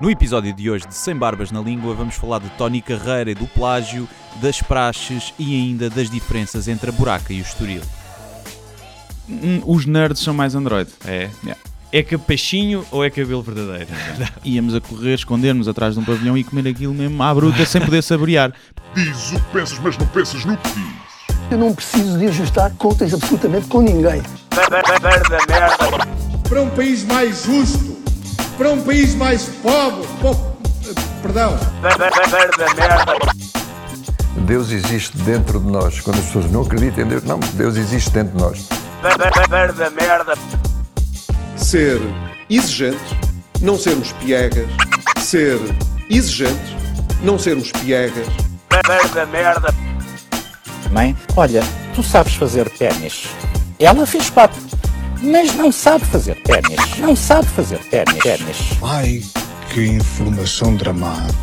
No episódio de hoje de Sem Barbas na Língua, vamos falar de Tony Carreira e do plágio, das praxes e ainda das diferenças entre a buraca e o estoril. Hum, Os nerds são mais Android. É. Yeah. É capachinho ou é cabelo verdadeiro? Íamos a correr, esconder-nos atrás de um pavilhão e comer aquilo mesmo à bruta sem poder saborear. Diz o que pensas, mas não pensas no que diz. Eu não preciso de ajustar contas absolutamente com ninguém. para um país mais justo, para um país mais pobre, po- perdão, Deus existe dentro de nós. Quando as pessoas não acreditam em Deus, não, Deus existe dentro de nós. ser exigentes, não sermos piegas, ser exigentes, não sermos piegas. Mãe, olha, tu sabes fazer ténis. Ela fez quatro, mas não sabe fazer ténis. Não sabe fazer ténis. ténis. Ai, que informação dramática.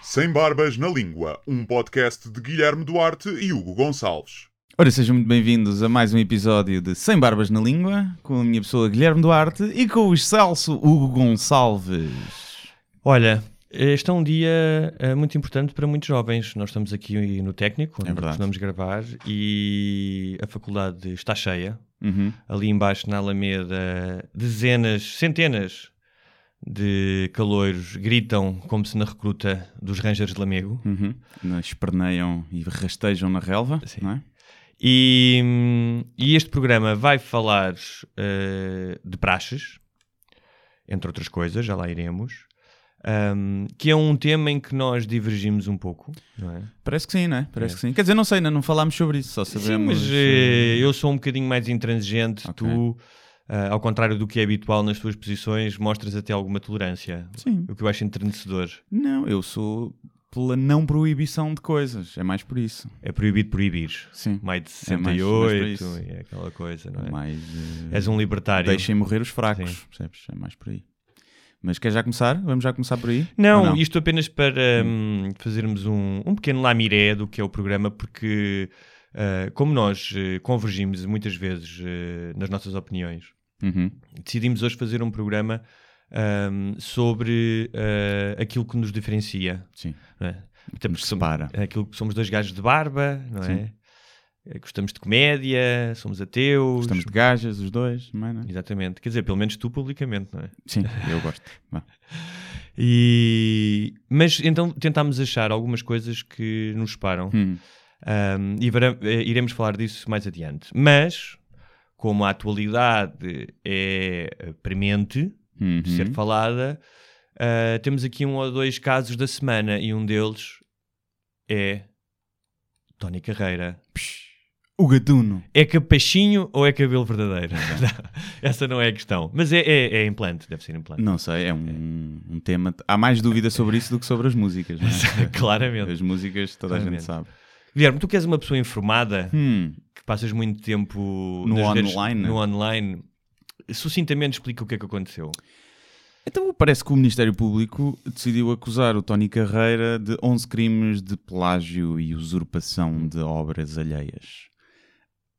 Sem Barbas na Língua, um podcast de Guilherme Duarte e Hugo Gonçalves. Ora, sejam muito bem-vindos a mais um episódio de Sem Barbas na Língua, com a minha pessoa Guilherme Duarte e com o excelso Hugo Gonçalves. Olha, este é um dia eh, muito importante para muitos jovens. Nós estamos aqui no técnico, onde É vamos gravar, e a faculdade está cheia. Uhum. Ali embaixo na Alameda, dezenas, centenas de caloiros gritam como se na recruta dos Rangers de Lamego. Uhum. Esperneiam e rastejam na relva, Sim. não é? E, e este programa vai falar eh, de praxes, entre outras coisas, já lá iremos, hum, que é um tema em que nós divergimos um pouco, não é? Parece que sim, não é? Parece É. que sim. Quer dizer, não sei, ainda não falámos sobre isso, só Sim, sabemos... mas eh, eu sou um bocadinho mais intransigente, Ok. tu, ah, ao contrário do que é habitual nas tuas posições, mostras até alguma tolerância, Sim. o que eu acho entrenecedor. Não, eu sou pela não proibição de coisas, é mais por isso. É proibido proibir. Sim. Mais de É mais- mais 68 isso. e é aquela coisa, não é? Mais... eh, És um libertário. Deixem morrer os fracos, Sim. percebes? É mais por aí. Mas quer já começar? Vamos já começar por aí? Não, Ou isto apenas para hum, fazermos um, um pequeno lamiré do que é o programa, porque ah, como nós eh, convergimos muitas vezes eh, nas nossas opiniões, Uhum. decidimos hoje fazer um programa hum, sobre ah, aquilo que nos diferencia. Sim. Não é? Que Temos- nos somos- separa. aquilo que somos dois gajos de barba, não Sim. é? Eh, Gostamos de comédia, somos ateus. Estamos de gajas, os dois, não é? não é? Exatamente. Quer dizer, pelo menos tu publicamente, não é? Sim, eu gosto. E... Mas então tentámos achar algumas coisas que nos separam. Hum. Um, e eh, iremos falar disso mais adiante. Mas, como a atualidade é eh, premente Uhum. de ser falada, ah, temos aqui um ou dois casos da semana e um deles é Tony Carreira. O gatuno. É capachinho ou é cabelo verdadeiro? Não, Essa não é a questão. Mas é, é, é implante, deve ser implante. Não sei, é um, um tema. Há mais dúvida sobre isso do que sobre as músicas. Não é? Claramente. As músicas toda a gente Claramente. sabe. Guilherme, tu que és uma pessoa informada, Hum. que passas muito tempo No nas redes- online. no online, sucintamente explica o que é que aconteceu. Então parece que o Ministério Público decidiu acusar o Tony Carreira de 11 crimes de plágio e usurpação de obras alheias.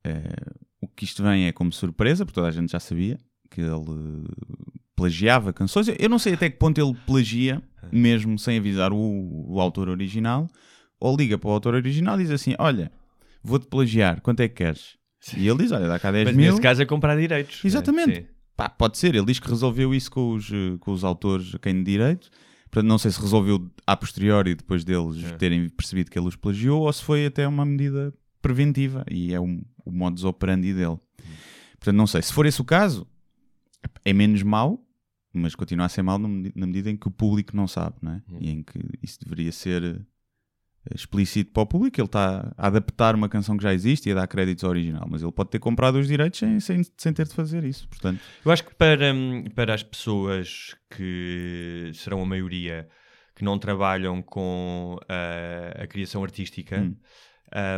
Eh, o que isto vem é como surpresa, porque toda a gente já sabia que ele plagiava canções. Eu não sei até que ponto ele plagia, mesmo sem avisar o, o autor original, ou liga para o autor original e diz assim: Olha, vou-te plagiar, quanto é que queres? E ele diz: Olha, dá cá 10 Mas mil. nesse caso é comprar direitos. Exatamente. Sim. Pá, pode ser, ele diz que resolveu isso com os, eh, com os autores a quem de direito. Portanto, não sei se resolveu a posteriori, depois deles É. terem percebido que ele os plagiou, ou se foi até uma medida preventiva, e é um, o modus operandi dele. Portanto, não sei. Se for esse o caso, é menos mau, mas continua a ser mau na medi- na medida em que o público não sabe, não é? E em que isso deveria ser eh, explícito para o público. Ele está a adaptar uma canção que já existe e a dar créditos ao original, mas ele pode ter comprado os direitos sem, sem, sem ter de fazer isso. Portanto, Eu acho que para, hum, para as pessoas que serão a maioria que não trabalham com a, a criação artística, Hum.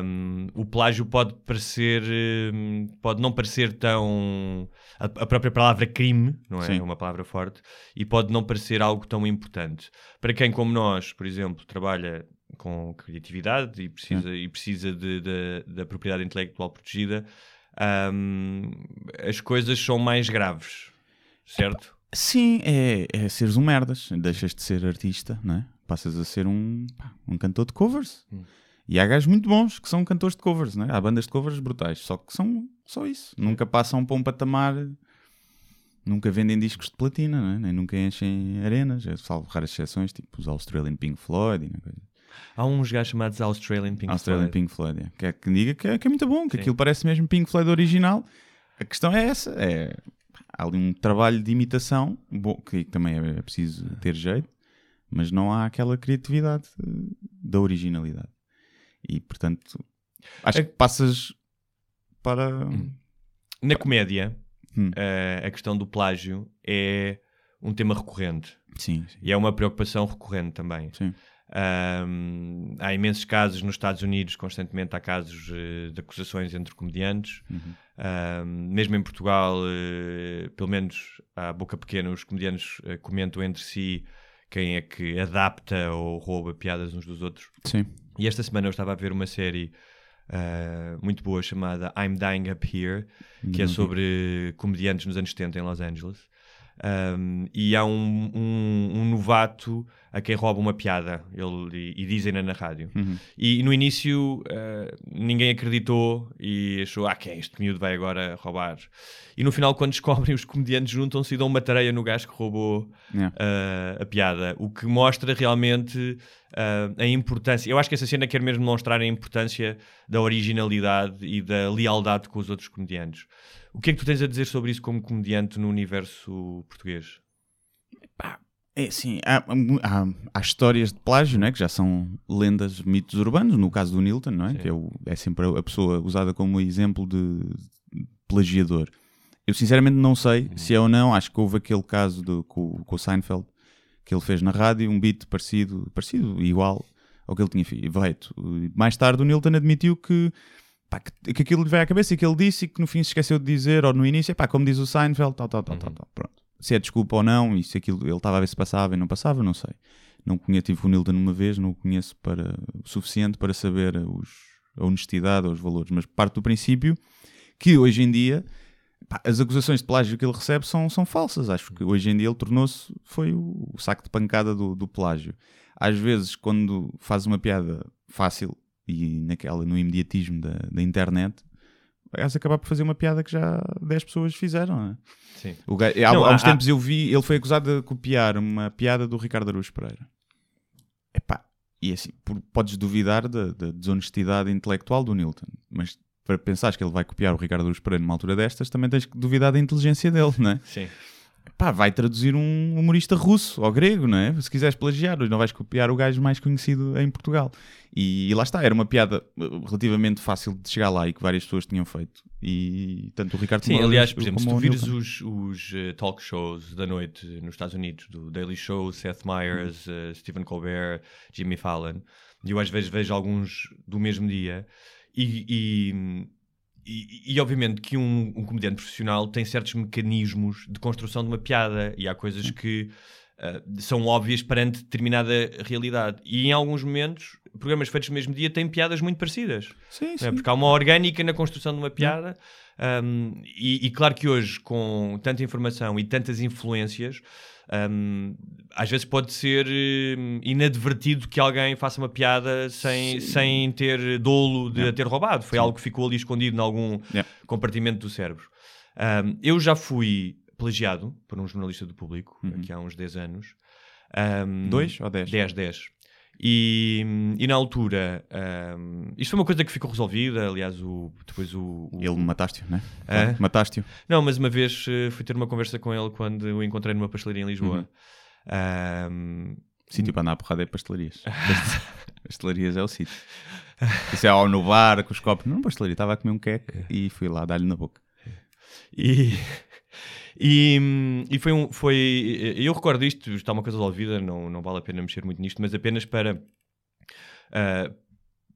Hum, o plágio pode parecer, hum, pode não parecer tão. A, a própria palavra crime, não é? Sim. É uma palavra forte, e pode não parecer algo tão importante. Para quem, como nós, por exemplo, trabalha com criatividade e precisa, e precisa de, de- da propriedade intelectual protegida, hum, as coisas são mais graves, certo? Sim, é, é seres um merdas. Deixas de ser artista, não é? Passas a ser um, um cantor de covers. Hum. E há gajos muito bons que são cantores de covers, não é? Há bandas de covers brutais, só que são só isso. Nunca passam para um patamar, nunca vendem discos de platina, é? Nem nunca enchem arenas, é salvo raras exceções, tipo os Australian Pink Floyd. Há uns gajos chamados Australian Pink Australian Floyd. Pink Floyd, é. que é que diga que é, que é muito bom, que Sim. aquilo parece mesmo Pink Floyd original. A questão é essa, é, há ali um trabalho de imitação, bom, que também é, é preciso ter jeito, mas não há aquela criatividade eh, da originalidade. E portanto, acho É- que passas para. Na comédia, Hum. eh, a questão do plágio é um tema recorrente. Sim, sim. E é uma preocupação recorrente também. Sim. Ahm, há imensos casos nos Estados Unidos, constantemente há casos eh, de acusações entre comediantes. Uhum. Ahm, mesmo em Portugal, eh, pelo menos à boca pequena, os comediantes comentam entre si quem é que adapta ou rouba piadas uns dos outros. Sim. E esta semana eu estava a ver uma série ah, muito boa chamada I'm Dying Up Here, que é sobre comediantes nos anos 70 em Los Angeles. Um, e há um, um- um novato a quem rouba uma piada ele, e, e dizem-na na rádio. Uhum. E no início ah, ninguém acreditou e achou: ah, quem é este miúdo vai agora roubar? E no final, quando descobrem, os comediantes juntam-se e dão uma tareia no gajo que roubou Yeah. ah, a piada, o que mostra realmente ah, a importância. Eu acho que essa cena quer mesmo mostrar a importância da originalidade e da lealdade com os outros comediantes. O que é que tu tens a dizer sobre isso como comediante no universo português? É assim, há, há, há histórias de plágio, né, que já são lendas, mitos urbanos, no caso do Nilton, não é? Sim. Que é, o- é sempre a pessoa usada como exemplo de plagiador. Eu sinceramente não sei se é ou não, acho que houve aquele caso do, com, com o Seinfeld, que ele fez na rádio, um beat parecido, parecido, igual ao que ele tinha feito. Mais tarde o Nilton admitiu que, pá, que, que aquilo lhe veio à cabeça e que ele disse e que no fim se esqueceu de dizer, ou no início, pá, como diz o Seinfeld, tal, tal, tal, tal, tal, pronto. Se é desculpa ou não, e se aquilo ele estava a ver se passava e não passava, não sei. Não conheço, tive o Nilton uma vez, não o conheço para, o suficiente para saber os, a honestidade ou os valores, mas parte do princípio que hoje em dia pá, as acusações de plágio que ele recebe são, são falsas. Acho que hoje em dia ele tornou-se, foi o, o saco de pancada do, do plágio. Às vezes, quando faz uma piada fácil e naquela, no imediatismo da, da internet, vais acabar por fazer uma piada que já 10 pessoas fizeram. É? Sim. O gajo- há, Não, há uns tempos eu vi, ele foi acusado de copiar uma piada do Ricardo Araújo Pereira. Epá, e assim, por- podes duvidar da, da desonestidade intelectual do Newton, mas para pensares que ele vai copiar o Ricardo Araújo Pereira numa altura destas, também tens que duvidar da inteligência dele, não é? Sim. Pá, vai traduzir um humorista russo ou grego, não é? Se quiseres plagiar, não vais copiar o gajo mais conhecido em Portugal. E, e lá está, era uma piada uh, relativamente fácil de chegar lá e que várias pessoas tinham feito. E tanto o Ricardo Sim, como aliás, por exemplo, se tu vires os, os eh, talk shows da noite nos Estados Unidos, do Daily Show, Seth Meyers, eh, Stephen Colbert, Jimmy Fallon, e eu às vezes vejo alguns do mesmo dia, e, e, e- e, obviamente que um, um comediante profissional tem certos mecanismos de construção de uma piada, e há coisas que eh, são óbvias perante determinada realidade. E em alguns momentos, programas feitos no mesmo dia têm piadas muito parecidas. Sim, é? sim. Porque há uma orgânica na construção de uma piada. um, e, e claro que hoje, com tanta informação e tantas influências, um, às vezes pode ser um, inadvertido que alguém faça uma piada sem, sem ter dolo de a ter roubado. Foi algo que ficou ali escondido em algum Yeah. compartimento do cérebro. Um, eu já fui plagiado por um jornalista do público, aqui há uns 10 anos. Um, Dois ou dez? 10, 10. E, e na altura, um, isto foi uma coisa que ficou resolvida. Aliás, o, depois o. o- Ele mataste-o, não é? Mataste-o. Não, mas uma vez eh, fui ter uma conversa com ele quando o encontrei numa pastelaria em Lisboa. Um, Sítio para andar a porrada é pastelarias. pastelarias é o sítio. Isso é ao no bar, com os copos. Não, pastelaria. Estava a comer um queque e fui lá dar-lhe na boca. E, e, e foi um. Foi, eu recordo isto, está uma coisa resolvida, não, não vale a pena mexer muito nisto, mas apenas para. ah,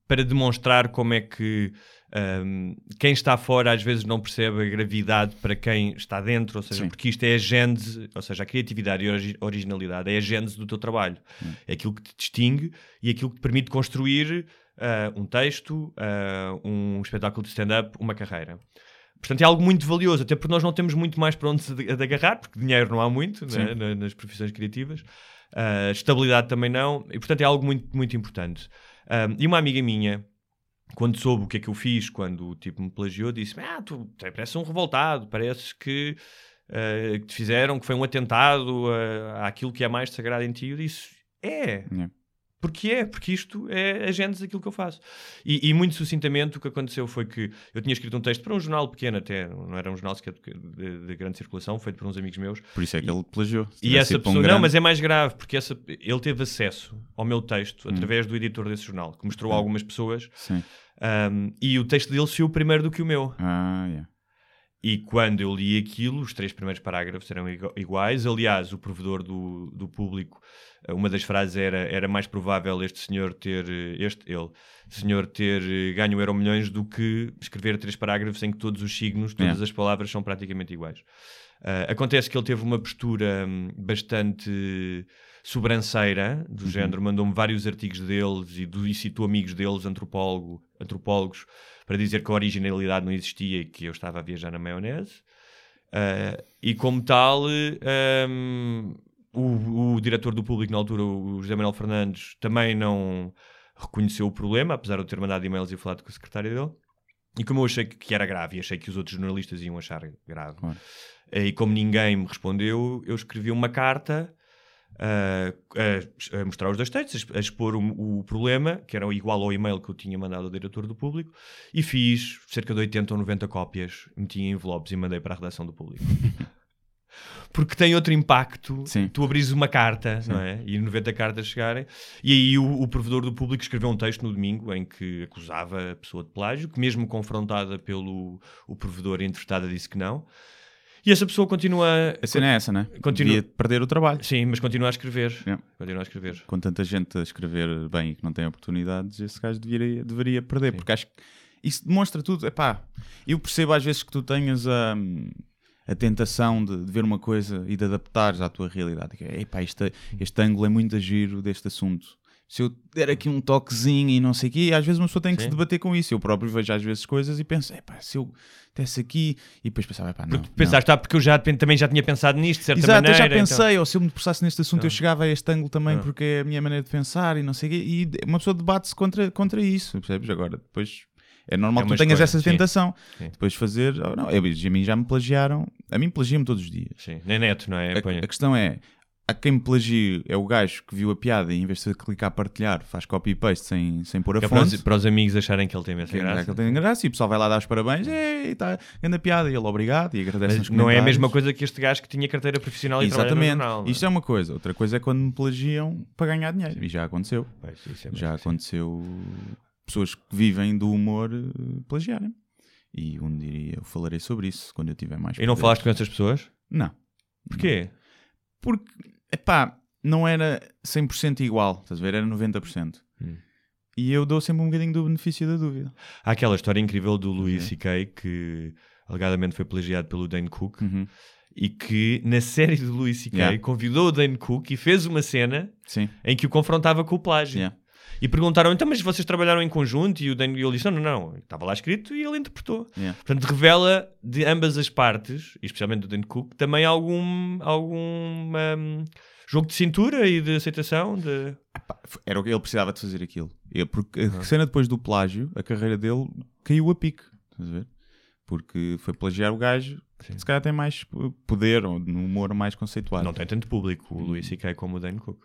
para demonstrar como é que ahm, quem está fora às vezes não percebe a gravidade para quem está dentro, ou seja, Sim. porque isto é a gênese, ou seja, a criatividade e a origi- originalidade é a gênese do teu trabalho. É aquilo que te distingue e aquilo que te permite construir ah, um texto, ah, um espetáculo de stand-up, uma carreira. Portanto, é algo muito valioso, até porque nós não temos muito mais para onde se de, de agarrar, porque dinheiro não há muito né, na- nas profissões criativas, Ah, estabilidade também não, e portanto é algo muito, muito importante. Ah, e uma amiga minha, quando soube o que é que eu fiz, quando o tipo me plagiou, disse-me: Ah, tu pareces um revoltado, pareces que, ah, que te fizeram, que foi um atentado ah, àquilo que é mais sagrado em ti. Eu disse: É. Yeah. Porque é, porque isto é a gênese daquilo que eu faço. E, e muito sucintamente o que aconteceu foi que eu tinha escrito um texto para um jornal pequeno até, não era um jornal sequer de, de- de grande circulação, feito por uns amigos meus. Por isso é que ele plagiou. E essa para um pessoa, não, grande- mas é mais grave, porque essa, ele teve acesso ao meu texto através do editor desse jornal, que mostrou a algumas pessoas, Sim. um, e o texto dele saiu primeiro do que o meu. Ah, yeah. E quando eu li aquilo, os três primeiros parágrafos eram igu- iguais. Aliás, o provedor do, do público, eh, uma das frases era: era mais provável este senhor ter, eh, este, ele, senhor ter eh, ganho euro milhões do que escrever três parágrafos em que todos os signos, todas Yeah. as palavras são praticamente iguais. Ah, acontece que ele teve uma postura hum, bastante sobranceira, do Uhum. género, mandou-me vários artigos deles e, do, e citou amigos deles, antropólogo, antropólogos, para dizer que a originalidade não existia e que eu estava a viajar na maionese. Ah, e como tal, eh, hum, o, o diretor do público na altura, o José Manuel Fernandes, também não reconheceu o problema, apesar de eu ter mandado e-mails e falado com a secretária dele. E como eu achei que, era grave e achei que os outros jornalistas iam achar grave, Claro. eh, e como ninguém me respondeu, eu escrevi uma carta a, a mostrar os dois textos, a expor o, o problema, que era igual ao e-mail que eu tinha mandado ao diretor do público, e fiz cerca de 80 ou 90 cópias, meti em envelopes e mandei para a redação do público. Porque tem outro impacto. Sim. Tu abris uma carta, não é? E 90 cartas chegarem. E aí o, o provedor do público escreveu um texto no domingo em que acusava a pessoa de plágio, que mesmo confrontada pelo o provedor entrevistada disse que não. E essa pessoa continua. A cena é essa, né? Continua- Devia perder o trabalho. Sim, mas continua a escrever. Yeah. Continua a escrever. Com tanta gente a escrever bem e que não tem oportunidades, esse gajo deveria, deveria perder, porque acho que isso demonstra tudo. Epá, eu percebo às vezes que tu tenhas a, a tentação de, de ver uma coisa e de adaptares à tua realidade. Epá, este, este ângulo é muito giro deste assunto. Se eu der aqui um toquezinho e não sei o quê, às vezes uma pessoa tem que Sim. se debater com isso. Eu próprio vejo às vezes coisas e penso, epá, se eu desse aqui e depois pensava, epá, não. Porque tu pensaste, ah, porque eu já, também já tinha pensado nisto, de certa Exato, maneira. eu já então- pensei, ou se eu me debruçasse neste assunto, eu Ah. chegava a este ângulo também, Ah. porque é a minha maneira de pensar e não sei o quê, e uma pessoa debate-se contra, contra isso, percebes? Agora, depois é normal É que tu tenhas essa sim. tentação. Sim. Depois fazer, oh, não, eu, a mim já me plagiaram, a mim plagiam-me todos os dias. Sim, nem neto, não é? A, a questão é, a quem me plagie é o gajo que viu a piada e em vez de clicar partilhar, faz copy e paste sem, sem pôr a que é para os, fonte. para os amigos acharem que ele tem imensa Que, graça. que ele tem graça e o pessoal vai lá dar os parabéns, ei, tá, grande piada, e ele obrigado e agradece Mas não é a mesma coisa que este gajo que tinha carteira profissional e Exatamente. jornal. não é? Isto é uma coisa. Outra coisa é quando me plagiam para ganhar dinheiro. E já aconteceu. Pois, é já mesmo, sim. aconteceu pessoas que vivem do humor eh, plagiarem. E um dia eu falarei sobre isso quando eu tiver mais E não poder. falaste com essas pessoas? Não. Porquê? Porque, epá, não era 100% igual. Estás a ver? Era 90%. Hum. E eu dou sempre um bocadinho do benefício da dúvida. Há aquela história incrível do Louis. C.K. que alegadamente foi plagiado pelo Dane Cook Uhum. e que na série do Louis C.K. Yeah. convidou o Dane Cook e fez uma cena Sim. em que o confrontava com o plágio. Yeah. E perguntaram, então, mas vocês trabalharam em conjunto? E o Dan, e ele disse, não, não, não, estava lá escrito e ele interpretou. Yeah. Portanto, revela de ambas as partes, especialmente do Dan Cook, também algum, algum hum, jogo de cintura e de aceitação. De... Era o que ele precisava de fazer aquilo. Ele- porque a cena depois do plágio, a carreira dele caiu a pique. Estás a ver? Porque foi plagiar o gajo que se calhar tem mais p- poder ou no humor mais conceituado. Não tem tanto público o Louis C.K. como o Dan Cook.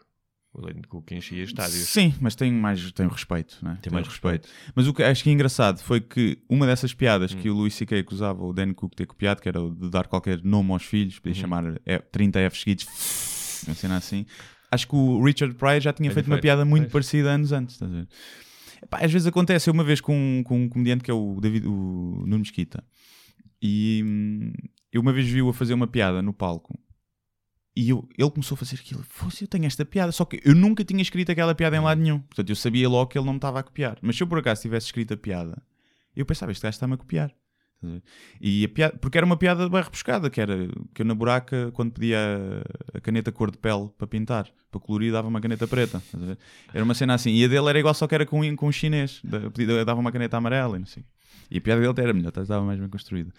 O Dan Cook enchia estádios. Sim, mas tem mais tem respeito, né? Tem mais respeito. Mas o que acho que é engraçado foi que uma dessas piadas Hum. que o Luís C.K. acusava o Dan Cook ter copiado, que era o de dar qualquer nome aos filhos, podia Uhum. chamar é, 30 F seguidos, uma cena assim. Acho que o Richard Pryor já tinha Bem feito uma piada muito pois. parecida anos antes. estás a ver? Epá, às vezes acontece, eu uma vez com, com um comediante que é o, David, o Nuno Mesquita, e hum, eu uma vez vi-o a fazer uma piada no palco. E eu- ele começou a fazer aquilo. Fosse, eu tenho esta piada. Só que eu nunca tinha escrito aquela piada em lado nenhum. Portanto, eu sabia logo que ele não me estava a copiar. Mas se eu por acaso tivesse escrito a piada, eu pensava, este gajo está-me a copiar. E a piada, porque era uma piada bem rebuscada, que era que eu na buraca, quando pedia a, caneta cor de pele para pintar, para colorir, dava uma caneta preta. Era uma cena assim. E a dele era igual, só que era com, um chinês. Dava uma caneta amarela e não sei. E a piada dele era melhor, estava mais bem construída.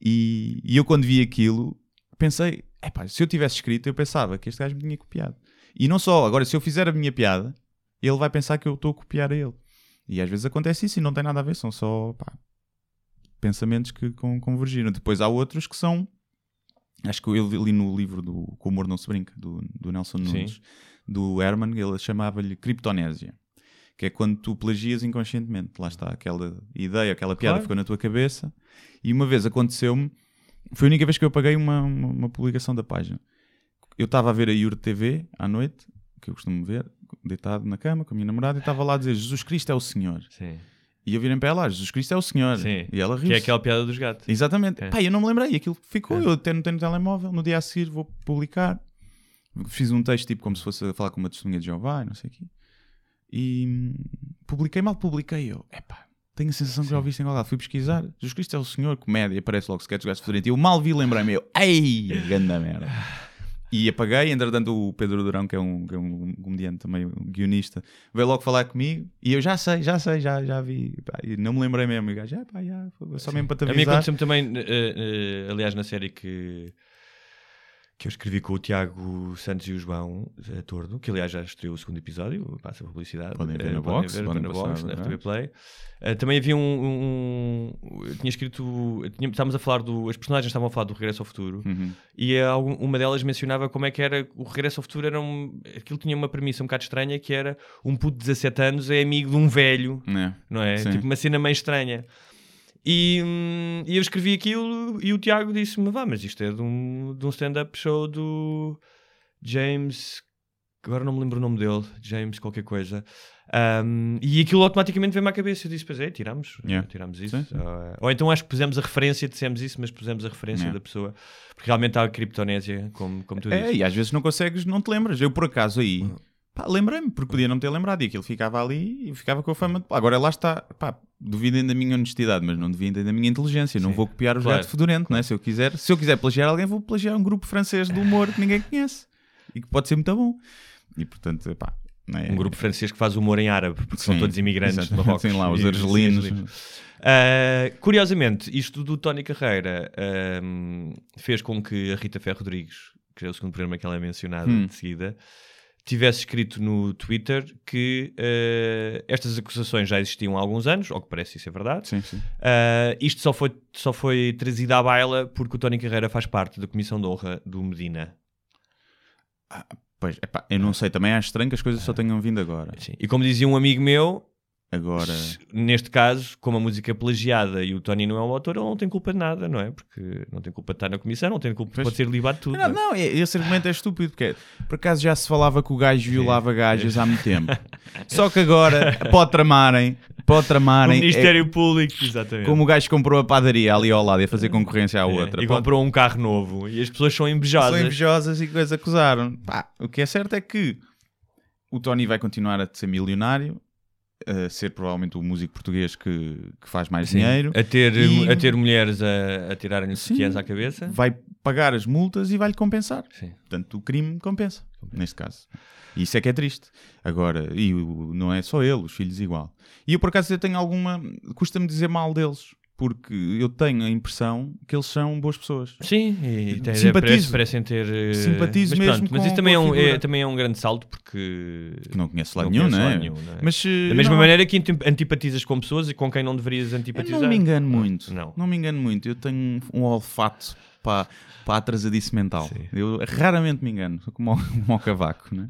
E, e eu quando vi aquilo, pensei, epá, se eu tivesse escrito, eu pensava que este gajo me tinha copiado. E não só, agora se eu fizer a minha piada, ele vai pensar que eu estou a copiar a ele. E às vezes acontece isso e não tem nada a ver, são só pá, pensamentos que con- convergiram. Depois há outros que são. Acho que eu li no livro do Com o Humor Não Se Brinca, do, do Nelson Nunes, do Herman, ele chamava-lhe criptonésia. Que é quando tu plagias inconscientemente. Lá está, aquela ideia, aquela piada Claro. ficou na tua cabeça. E uma vez aconteceu-me, foi a única vez que eu apaguei uma, uma, uma publicação da página. Eu estava a ver a Yur TV à noite, que eu costumo ver, deitado na cama com a minha namorada, e estava lá a dizer: Jesus Cristo é o Senhor. Sim. E eu virei para ela: Jesus Cristo é o Senhor. Sim. E ela riu. Que é aquela piada dos gatos. Exatamente. É. Pá, eu não me lembrei. Aquilo ficou. É. Eu até não tenho no telemóvel. No dia a seguir vou publicar. Fiz um texto tipo como se fosse a falar com uma testemunha de Jeová, e não sei o quê. E hum, publiquei, mal publiquei eu. Epá, tenho a sensação que já ouvi isto em algum lado. Fui pesquisar. Jesus Cristo é o Senhor, comédia. Aparece logo sketch gajo fedorento. E eu mal vi, lembrei-me. Eu, ei, ganda merda. E apaguei, entretanto o Pedro Durão, que é um, que é um comediante também, um guionista, veio logo falar comigo e eu já sei, já sei, já, já vi. Pá, não me lembrei mesmo. E o gajo, ah, pá, já, foi só mesmo para te A mim avisar. aconteceu-me também, eh, eh, aliás, na série que, que eu escrevi com o Tiago Santos e o João eh, Tordo, que aliás já estreou o segundo episódio, passa a publicidade. Podem ver eh, na Box, ver, na passar Box, na atrás. RTP Play. Eh, também havia um, um- eu tinha escrito, tinha- estávamos a falar do, as personagens estavam a falar do Regresso ao Futuro Uhum. e algum- uma delas mencionava como é que era o Regresso ao Futuro era um, aquilo tinha uma premissa um bocado estranha que era um puto de 17 anos é amigo de um velho É. não é? Sim. Tipo uma cena meio estranha. E, hum, e eu escrevi aquilo e o Tiago disse-me: Vá, mas isto é de um, de um stand-up show do James. Agora não me lembro o nome dele, James qualquer coisa. Um, e aquilo automaticamente veio-me à cabeça. Eu disse: Pois é, tiramos, Yeah. tiramos isso. Sim, sim. Ah, ou então acho que pusemos a referência, dissemos isso, mas pusemos a referência Yeah. da pessoa. Porque realmente há a criptonésia, como, como tu É, dizes. e às vezes não consegues, não te lembras. Eu, por acaso, aí, pá, lembrei-me, porque podia não me ter lembrado. E aquilo ficava ali e ficava com a fama. de- Agora lá está, pá, duvidem da minha honestidade, mas não duvidem da minha inteligência. Não Sim, vou copiar os claro. gato fedorento, não é? Se eu quiser, se eu quiser plagiar alguém, vou plagiar um grupo francês de humor que ninguém conhece e que pode ser muito bom. E portanto, pá, não é? Um grupo francês que faz humor em árabe, porque são Sim, todos imigrantes de exatamente. Marrocos. Sim, lá, os argelinos. Ah, curiosamente, isto do Tony Carreira ahm, fez com que a Rita Ferro Rodrigues, que é o segundo programa que ela é mencionada Hum. de seguida, tivesse escrito no Twitter que ah, estas acusações já existiam há alguns anos, ou que parece isso é verdade. Sim, sim. Ah, isto só foi, só foi trazido à baila porque o Tony Carreira faz parte da Comissão de Honra do Medina. Pois, epá, eu não sei, também acho estranho que as coisas só tenham vindo agora. Sim. E como dizia um amigo meu, Agora. Neste caso, como a música é plagiada e o Tony não é o autor, ele não tem culpa de nada, não é? Porque não tem culpa de estar na comissão, não tem culpa Pois. pode ser libado de tudo. Não, não é? não, é- esse argumento é estúpido, porque por acaso já se falava que o gajo violava gajas há muito tempo. Só que agora, pode tramarem, pode O tramarem. é Ministério Público, exatamente. como o gajo comprou a padaria ali ao lado e a fazer concorrência à É, outra. E Pode- comprou um carro novo e as pessoas são invejosas. São invejosas e coisas acusaram. Pá, o que é certo é que o Tony vai continuar a ser milionário, a ser provavelmente o músico português que, que faz mais Sim. dinheiro. A ter, E- a ter mulheres a, a tirarem-lhe sutiãs à cabeça. Vai pagar as multas e vai-lhe compensar. Sim. Portanto, o crime compensa, neste caso. E isso é que é triste. Agora, e o- não é só ele, os filhos igual. E eu, por acaso, eu tenho alguma. Custa-me dizer mal deles, porque eu tenho a impressão que eles são boas pessoas. Sim, e tem, Simpatizo. parece- parecem ter. eh, Simpatizo mas mesmo pronto, Mas isso também é, um, é- também é um grande salto porque. Que não conhece lado Não nenhum, não é? nenhum, não é? Mas, eh, Da mesma não- maneira que anti- antipatizas com pessoas e com quem não deverias Eu antipatizar. não me engano muito. Não. Não me engano muito. Eu tenho um olfato para, para a atrasadice mental. Sim. Eu raramente me engano. Sou como, como o cavaco, né?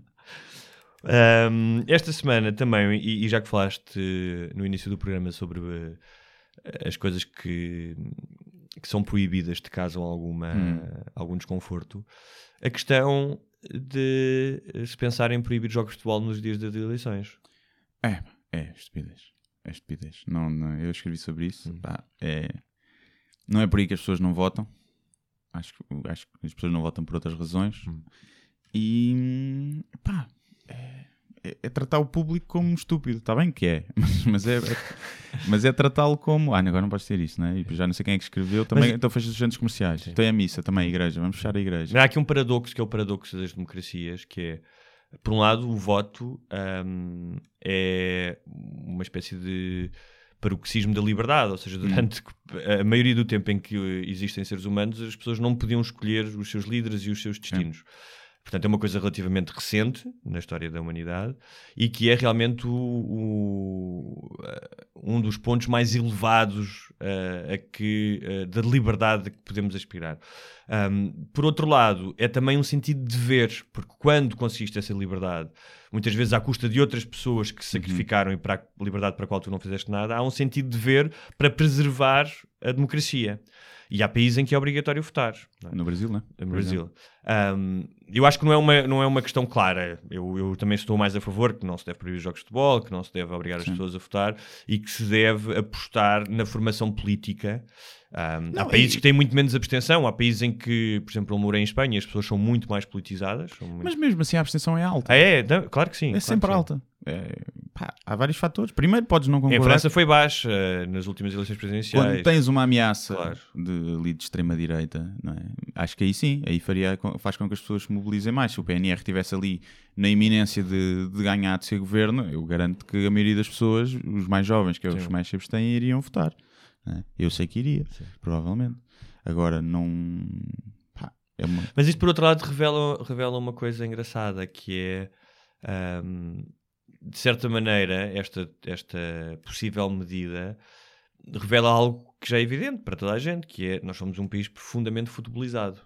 Um, esta semana também, e, e já que falaste no início do programa sobre eh, as coisas que, que são proibidas te causam alguma, Hum. algum desconforto, a questão de se pensar em proibir jogos de futebol nos dias das eleições. É, é estupidez. É estupidez. Não, não, eu escrevi sobre isso. Hum. Pá, é, não é por aí que as pessoas não votam. Acho, que- acho que as pessoas não votam por outras razões. Hum. E pá, é, é- é tratar o público como um estúpido. Está bem que é, mas, mas é, é- mas é tratá-lo como. Ah, agora não pode ser isso, né? E já não sei quem é que escreveu. Também, Mas- então fecha os centros comerciais. Então é a missa, também a igreja. Vamos fechar a igreja. Há aqui um paradoxo que é o paradoxo das democracias, que é, por um lado, o voto hum, é uma espécie de paroxismo da liberdade, ou seja, durante a maioria do tempo em que existem seres humanos, as pessoas não podiam escolher os seus líderes e os seus destinos. Portanto, é uma coisa relativamente recente na história da humanidade e que é realmente o, o, uh, um dos pontos mais elevados uh, a que, uh, da liberdade que podemos aspirar. Um, por outro lado, é também um sentido de dever, porque quando conseguiste essa liberdade, muitas vezes à custa de outras pessoas que se sacrificaram e para a liberdade para a qual tu não fizeste nada, há um sentido de dever para preservar a democracia. E há países em que é obrigatório votar. não é? No Brasil, né? No Brasil. Um, eu acho que não é uma, não é uma questão clara. Eu, eu também estou mais a favor que não se deve proibir os jogos de futebol, que não se deve obrigar as Sim. pessoas a votar e que se deve apostar na formação política. Um, há países e- que têm muito menos abstenção, há países em que, por exemplo, eu morei em Espanha, as pessoas são muito mais politizadas. muito- Mas mesmo assim a abstenção é alta. Ah, é? Não, claro que sim. É claro sempre alta. É, pá, há vários fatores. Primeiro, podes não Em concordar. França foi baixa eh, nas últimas eleições presidenciais. Quando tens uma ameaça Claro. de, ali de extrema-direita, é? acho que aí sim, aí faria, faz com que as pessoas se mobilizem mais. Se o PNR estivesse ali na iminência de, de ganhar, de ser governo, eu garanto que a maioria das pessoas, os mais jovens, que é os Sim. mais se abstêm, iriam votar. Não é? Eu sei que iria, provavelmente. Agora, não. pá, é uma. Mas isto, por outro lado, revela, revela uma coisa engraçada, que é, ahm, de certa maneira, esta, esta possível medida revela algo que já é evidente para toda a gente, que é nós somos um país profundamente futebolizado.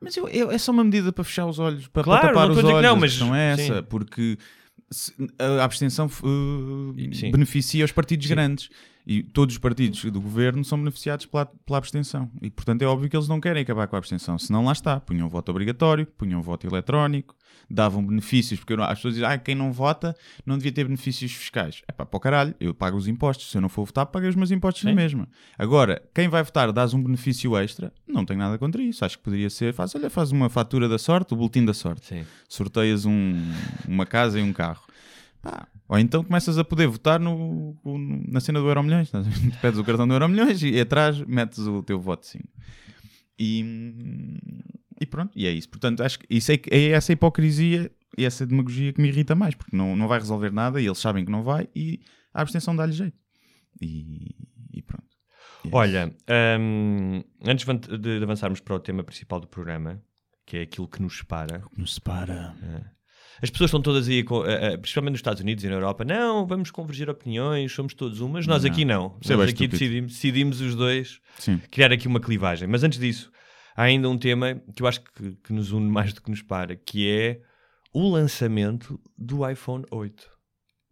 Mas eu, eu- é só uma medida para fechar os olhos, para, Claro, para tapar não os olhos. que não, mas- questão é essa, sim. porque a abstenção uh, Sim. beneficia os partidos Sim. grandes e todos os partidos do governo são beneficiados pela, pela abstenção. E portanto é óbvio que eles não querem acabar com a abstenção, senão lá está, punham voto obrigatório, punham voto eletrónico, davam benefícios, porque as pessoas dizem, ah, quem não vota não devia ter benefícios fiscais. É pá, para o caralho, eu pago os impostos, se eu não for votar, paguei os meus impostos na Sim. mesma. Agora, quem vai votar, dás um benefício extra, não tenho nada contra isso. Acho que poderia ser, faz, olha, faz uma fatura da sorte, o boletim da sorte. Sim. Sorteias um- uma casa e um carro. Pá, Ou então começas a poder votar no, no- na cena do a ver? Pedes o cartão do Euromilhões e atrás metes o teu voto sim. E, e pronto, e é isso. Portanto, acho que isso é, que- é essa hipocrisia e essa demagogia que me irrita mais, porque não, não vai resolver nada e eles sabem que não vai e a abstenção dá-lhe jeito. E, e pronto. E é Olha, hum, antes de avançarmos para o tema principal do programa, que é aquilo que nos separa, isso. Nos separa. As pessoas estão todas aí, eh, eh, principalmente nos Estados Unidos e na Europa, não, vamos convergir opiniões, somos todos umas. Nós Não. aqui não. Isso é Nós aqui decidimos, decidimos os dois Sim. criar aqui uma clivagem. Mas antes disso, há ainda um tema que eu acho que, que nos une mais do que nos para, que é o lançamento do iPhone 8,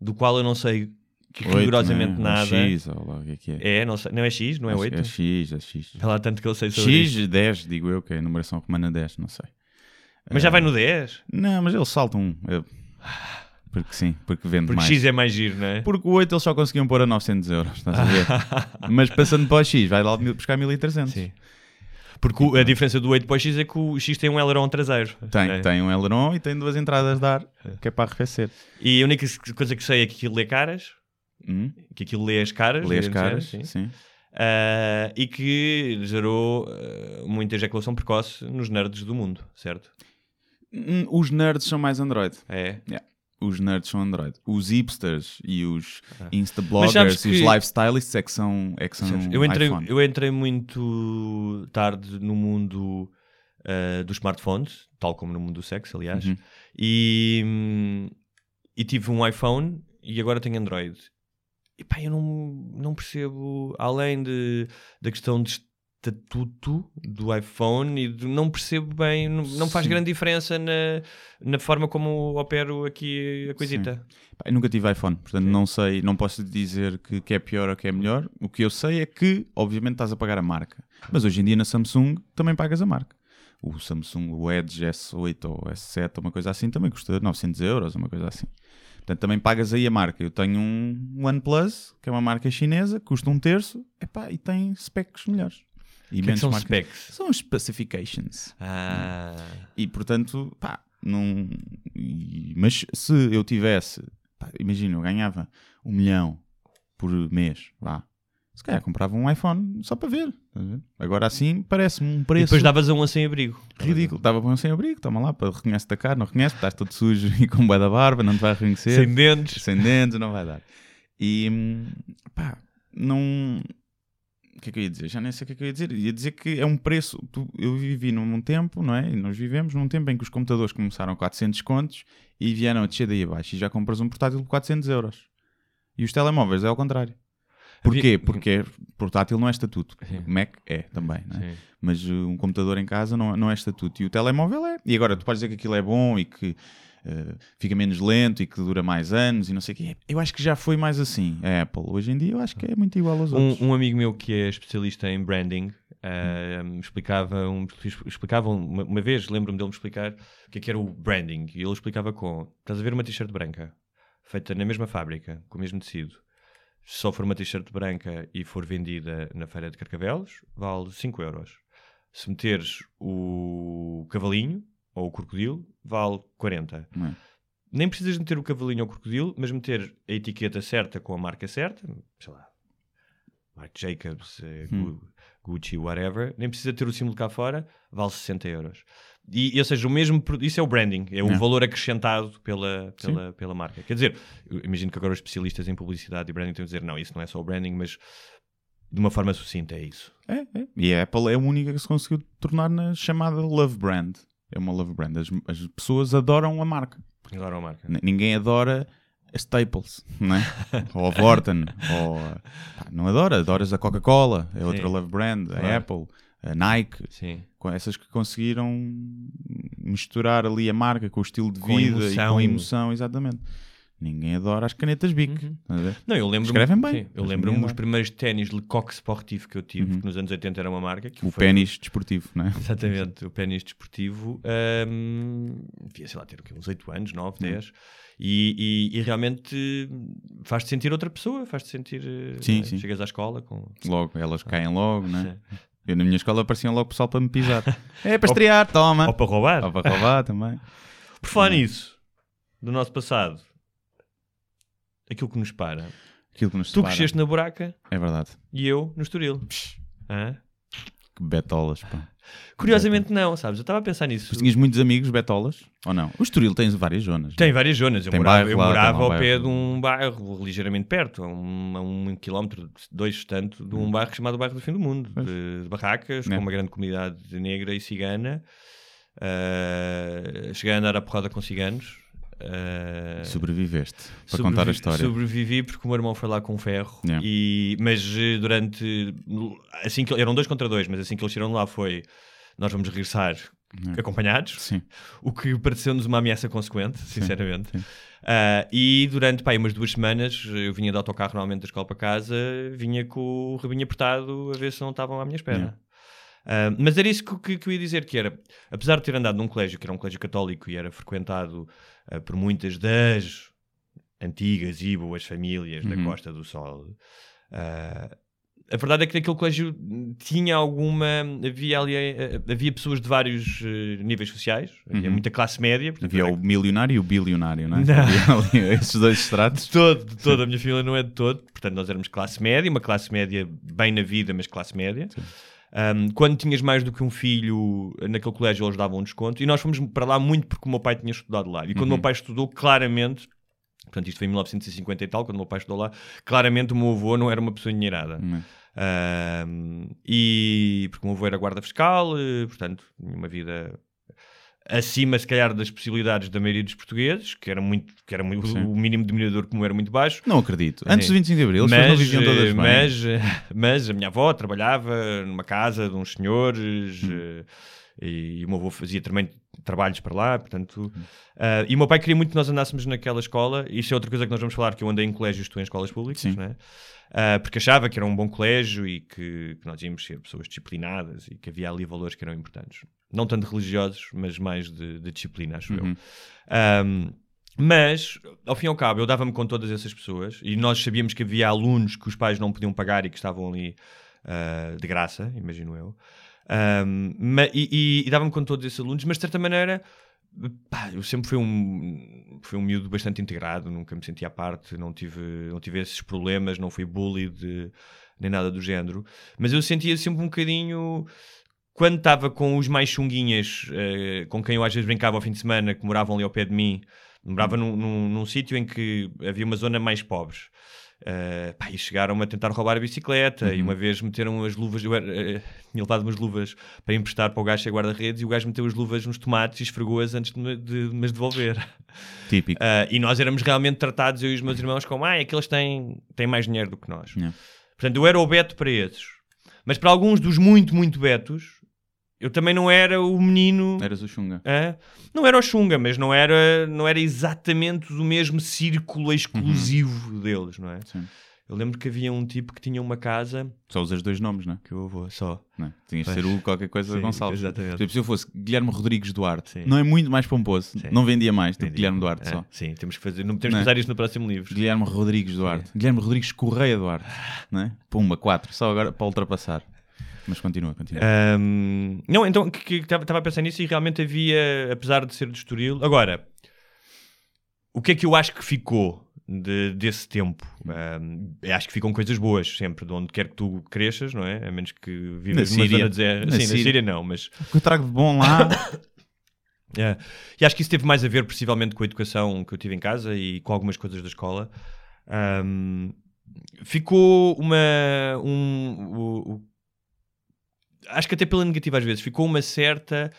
do qual eu não sei que Oito, rigorosamente né? Nada. X, ou lá o que é que é. É, não, sei, não é X, não é Acho 8? que É X, é X. Lá tanto que eu sei sobre isso. X, 10, digo eu, que é a numeração romana 10, não sei. Mas já vai no 10? Não, mas eles saltam um. Eu- Porque sim, porque vende Porque mais. X é mais giro, não é? Porque o 8 eles só conseguiam pôr a 900 euros, estás a ver? mas passando para o X, vai lá buscar 1300. Sim. Porque o- a diferença do 8 para o X é que o X tem um aileron traseiro. Tem, É. tem um aileron e tem duas entradas de ar, que é para arrefecer. E a única coisa que sei é que aquilo lê caras, Hum? que aquilo lê as caras. Lê as caras, assim, sim. Ah, e que gerou ah, muita ejaculação precoce nos nerds do mundo, certo? Hum, Os nerds são mais Android. É. Os nerds são Android. Os hipsters e os Mas Insta-bloggers sabes e os que- lifestylists é que são, é que são Sabes, eu, entrei, iPhone. eu entrei muito tarde no mundo ah, dos smartphones, tal como no mundo do sexo, aliás, Uhum. e, hum, e tive um iPhone e agora tenho Android. E pá, eu não, não percebo, além de, da questão de estatuto do iPhone, e não percebo bem, não, não faz Sim. grande diferença na, na forma como opero aqui a coisita. Eu nunca tive iPhone, portanto não sei, não posso dizer que, que é pior ou que é melhor. O que eu sei é que, obviamente, estás a pagar a marca. Mas hoje em dia na Samsung também pagas a marca. O Samsung o Edge S8 ou S7 ou uma coisa assim também custa 900 euros, uma coisa assim. Portanto, também pagas aí a marca. Eu tenho um OnePlus, que é uma marca chinesa, custa um terço epá, e tem specs melhores. E que é que menos são specs? São specifications. Ah, E portanto, pá, não. e- mas se eu tivesse, pá, imagina, eu ganhava um milhão por mês, vá. Se calhar comprava um iPhone só para ver. Agora assim parece-me um e preço depois davas a um sem-abrigo. ridículo. Estava com um sem abrigo, toma lá, para reconhece da cara, não reconhece, estás todo sujo e com bué da barba, não te vai reconhecer. Sem dentes. Sem dentes, não vai dar. E pá, não. O que é que eu ia dizer? Já nem sei o que é que eu ia dizer. Ia dizer que é um preço. tu- eu vivi num tempo, não é? E nós vivemos num tempo em que os computadores começaram a 400 contos e vieram a descer daí abaixo. E já compras um portátil por 400 euros. E os telemóveis é ao contrário. Porquê? Porque portátil não é estatuto. Sim. Mac é também, não é? Mas uh, um computador em casa não, não é estatuto. E o telemóvel é. E agora tu podes dizer que aquilo é bom e que uh, fica menos lento e que dura mais anos e não sei o quê. Eu acho que já foi mais assim a Apple. Hoje em dia eu acho que é muito igual aos outros. Um, um amigo meu que é especialista em branding eh, me explicava, um, explicava uma, uma vez, lembro-me dele me explicar o que é que era o branding. E ele explicava com: estás a ver uma t-shirt branca feita na mesma fábrica, com o mesmo tecido. Se só for uma t-shirt branca e for vendida na feira de Carcavelos, vale 5 euros. Se meteres o cavalinho ou o crocodilo, vale 40. Não é? Nem precisas meter o cavalinho ou o crocodilo, mas meter a etiqueta certa com a marca certa, sei lá, Marc Jacobs, eh, Hum. Gu- Gucci, whatever, nem precisa ter o símbolo cá fora, vale 60 euros. E, ou seja, o mesmo, isso é o branding, é o É. valor acrescentado pela, pela, pela marca. Quer dizer, imagino que agora os especialistas em publicidade e branding têm a dizer, não, isso não é só o branding, mas de uma forma sucinta é isso. É, é. E a Apple é a única que se conseguiu tornar na chamada Love Brand. É uma Love Brand. As, as pessoas adoram a marca. Agora a marca. N- Ninguém adora a Staples, não é? ou a Vorten, ou a- não adora, adoras a Coca-Cola, é outra Sim. Love Brand, a Claro. Apple, a Nike, Sim. com essas que conseguiram misturar ali a marca com o estilo de Com vida e emoção. com a emoção, exatamente. Ninguém adora as canetas Bic. Uhum. Não, eu lembro Escrevem bem, sim, eu lembro-me dos primeiros ténis Lecoq Sportivo que eu tive, Uhum. que nos anos 80 era uma marca. O foi- pênis desportivo, não é? Exatamente, o pênis desportivo. hum, devia, sei lá, ter o quê, uns 8 anos, 9, Uhum. 10. E, e- e realmente faz-te sentir outra pessoa, faz-te sentir. eh, Sim, sim. Chegas à escola com. Logo, elas caem logo, não é? Eu na minha escola apareciam logo pessoal para me pisar. é para estrear, toma! Ou para roubar. Ou para roubar também. Por falar nisso, do nosso passado, aquilo que nos para. Aquilo que nos Tu separa. cresceste na buraca É verdade. e eu no Estoril. Hã? Que betolas, pá. Curiosamente, não, sabes? Eu estava a pensar nisso. Tu tinhas muitos amigos betolas? Ou não? O Estoril tem várias zonas. Tem não é? várias zonas. Eu Tem morava, bairro eu lá, morava ao pé de um bairro ligeiramente perto, a um, a um quilómetro, dois tanto, de um bairro chamado Bairro do Fim do Mundo, Hum. De, de barracas, É. com uma grande comunidade negra e cigana. Uh, cheguei a andar a porrada com ciganos. Uh, Sobreviveste. Para sobrevi- contar a história. Sobrevivi porque o meu irmão foi lá com ferro. Yeah. E, mas eh, durante. Assim que, eram dois contra dois, mas assim que eles chegaram lá foi. Nós vamos regressar Yeah. acompanhados. Sim. O que pareceu-nos uma ameaça consequente, sinceramente. sim. Ah, e durante pá, umas duas semanas eu vinha de autocarro normalmente da escola para casa, vinha com o rabinho apertado a ver se não estavam à minha espera. Yeah. Ah, mas era isso que, que- que eu ia dizer, que era, apesar de ter andado num colégio que era um colégio católico e era frequentado ah, por muitas das antigas e boas famílias da Uhum. Costa do Sol, ah, a verdade é que naquele colégio tinha alguma. Havia ali. eh, Havia pessoas de vários eh, níveis sociais, havia Uhum. muita classe média. portanto, Havia era- o milionário e o bilionário, não é? Não. Havia ali esses dois estratos. de todo, de todo. A minha família não é de todo. Portanto, nós éramos classe média, uma classe média bem na vida, mas classe média. Um, quando tinhas mais do que um filho naquele colégio, eles davam um desconto. E nós fomos para lá muito porque o meu pai tinha estudado lá. E quando o Uhum. meu pai estudou, claramente. Portanto, isto foi em 1950 e tal, quando o meu pai estudou lá. Claramente o meu avô não era uma pessoa endinheirada. Não é? Um, e porque o meu avô era guarda fiscal, eh, portanto, tinha uma vida acima, se calhar, das possibilidades da maioria dos portugueses, que era muito, que era muito Sim. o mínimo denominador comum era muito baixo. Não acredito. Antes do 25 de Abril, as pessoas não viviam todas eh, bem. mas, eh, mas a minha avó trabalhava numa casa de uns senhores Hum. eh, e, o meu avô fazia também trabalhos para lá, portanto. Hum. ah, e o meu pai queria muito que nós andássemos naquela escola. Isso é outra coisa que nós vamos falar, que eu andei em colégios, tu em escolas públicas, Sim. Ah, porque achava que era um bom colégio e que, que nós íamos ser pessoas disciplinadas e que havia ali valores que eram importantes. Não tanto religiosos, mas mais de, de disciplina, acho eu. Uhum. Um, mas, ao fim e ao cabo, eu dava-me com todas essas pessoas e nós sabíamos que havia alunos que os pais não podiam pagar e que estavam ali ah, de graça, imagino eu. Um, ma- e e- e dava-me com todos esses alunos, mas de certa maneira, pá, eu sempre fui um, fui um miúdo bastante integrado, nunca me senti à parte, não tive, não tive esses problemas, não fui bullied nem nada do género. Mas eu sentia sempre um bocadinho quando estava com os mais chunguinhas, eh, com quem eu às vezes brincava ao fim de semana, que moravam ali ao pé de mim, morava num, num, num sítio em que havia uma zona mais pobres. Uh, pá, e chegaram a tentar roubar a bicicleta e Uhum. uma vez meteram as luvas, eu era, eh, tinha levado umas luvas para emprestar para o gajo ser guarda-redes e o gajo meteu as luvas nos tomates e esfregou-as antes de, de, de me devolver. Típico. Uh, e nós éramos realmente tratados, eu e os meus irmãos, como ah, aqueles têm, têm mais dinheiro do que nós. Yeah. Portanto, eu era o Beto para esses. Mas para alguns dos muito, muito Betos, eu também não era o menino. Eras o Xunga. Não era o Xunga, mas não era, não era exatamente do mesmo círculo exclusivo deles, não é? Sim. Eu lembro que havia um tipo que tinha uma casa Só usas dois nomes, não é? que eu avô só. Não é? Tinhas de ser o qualquer coisa Sim, Gonçalves. exatamente. Exemplo, se eu fosse Guilherme Rodrigues Duarte, Sim. não é muito mais pomposo, Sim. não vendia mais do que. Guilherme Duarte É, só. Sim, temos que fazer, não, temos Não que é? usar isto no próximo livro. Guilherme Rodrigues Duarte. Guilherme Rodrigues Correia Duarte. Não é? Pumba, 4, só agora para ultrapassar. Mas continua, continua. Ahm, não, então que estava a pensar nisso e realmente havia, apesar de ser de Estoril. Agora, o que é que eu acho que ficou de- desse tempo? Eu acho que ficam coisas boas sempre, de onde quer que tu cresças, não é? A menos que vivas Na numa Síria. zona deserta. Na Sim, na Síria. Síria não, mas. O que eu trago de bom lá. É. E acho que isso teve mais a ver, possivelmente, com a educação que eu tive em casa e com algumas coisas da escola. Ahm, ficou uma. Um, o- o- acho que até pela negativa às vezes, ficou uma certa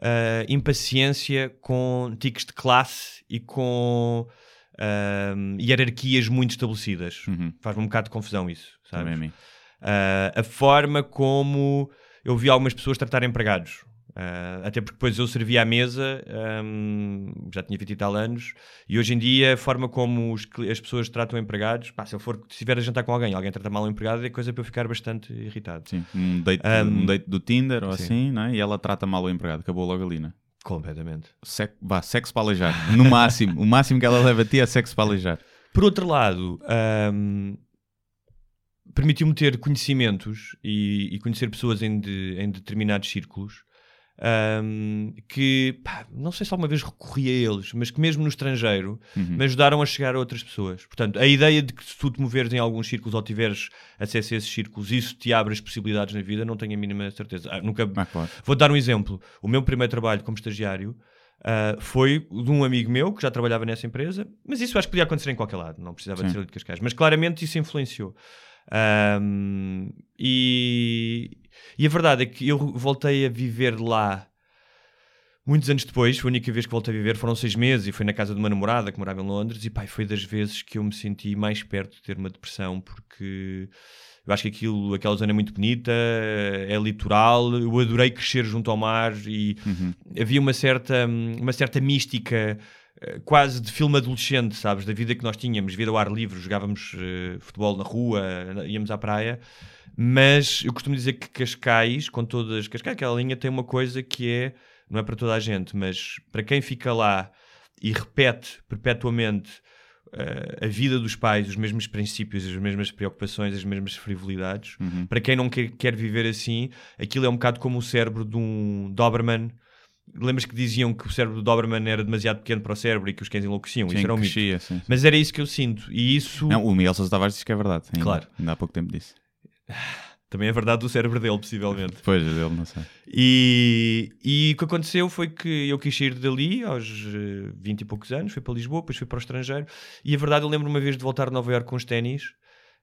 ah, impaciência com tiques de classe e com ahm, hierarquias muito estabelecidas. Uhum. Faz-me um bocado de confusão isso, Também a sabes? mim. Ah, a forma como eu vi algumas pessoas tratar empregados. Ah, até porque depois eu servia à mesa, ahm, já tinha 20 e tal anos, e hoje em dia a forma como os as pessoas tratam empregados, pá, se eu for se estiver a jantar com alguém, alguém trata mal o empregado, é coisa para eu ficar bastante irritado. Sim, um date, Um, um date do Tinder ou sim. assim, não é? E ela trata mal o empregado, acabou logo ali, não é? Completamente. Sec, vá, sexo para aleijar. No máximo. o máximo que ela leva a ti é sexo para aleijar. Por outro lado, ahm, permitiu-me ter conhecimentos e, e conhecer pessoas em, de- em determinados círculos ahm, que, pá, não sei se alguma vez recorri a eles, mas que mesmo no estrangeiro Uhum. me ajudaram a chegar a outras pessoas. Portanto, a ideia de que se tu te moveres em alguns círculos ou tiveres acesso a esses círculos, isso te abre as possibilidades na vida, não tenho a mínima certeza. Ah, nunca, Ah, claro. Vou dar um exemplo. O meu primeiro trabalho como estagiário ah, foi de um amigo meu que já trabalhava nessa empresa, mas isso acho que podia acontecer em qualquer lado, não precisava de Sim. ser ali de Cascais. Mas claramente isso influenciou. Ahm, e, e a verdade é que eu voltei a viver lá muitos anos depois. A única vez que voltei a viver foram seis meses e foi na casa de uma namorada que morava em Londres. E pai, foi das vezes que eu me senti mais perto de ter uma depressão porque. Eu acho que aquilo, aquela zona é muito bonita, é litoral. Eu adorei crescer junto ao mar e Uhum. havia uma certa, uma certa mística eh, quase de filme adolescente, sabes? Da vida que nós tínhamos, vida ao ar livre, jogávamos eh, futebol na rua, íamos à praia. Mas eu costumo dizer que Cascais, com todas. Cascais, aquela linha, tem uma coisa que é. Não é para toda a gente, mas para quem fica lá e repete perpetuamente eh, a vida dos pais, os mesmos princípios, as mesmas preocupações, as mesmas frivolidades. Uhum. Para quem não quer, quer viver assim, aquilo é um bocado como o cérebro de um Doberman. Lembras que diziam que o cérebro do Doberman era demasiado pequeno para o cérebro e que os cães enlouqueciam? Sim, Isso era um mito. crescia, sim. Mas era isso que eu sinto. E isso Não, o Miguel Sousa Tavares diz que é verdade. Ainda, Claro. Ainda há pouco tempo disse. Também é verdade do cérebro dele, possivelmente. Depois dele, não sei. E, e o que aconteceu foi que eu quis sair dali aos eh, 20 e poucos anos, fui para Lisboa, depois fui para o estrangeiro. E a verdade, eu lembro uma vez de voltar a Nova Iorque com os ténis,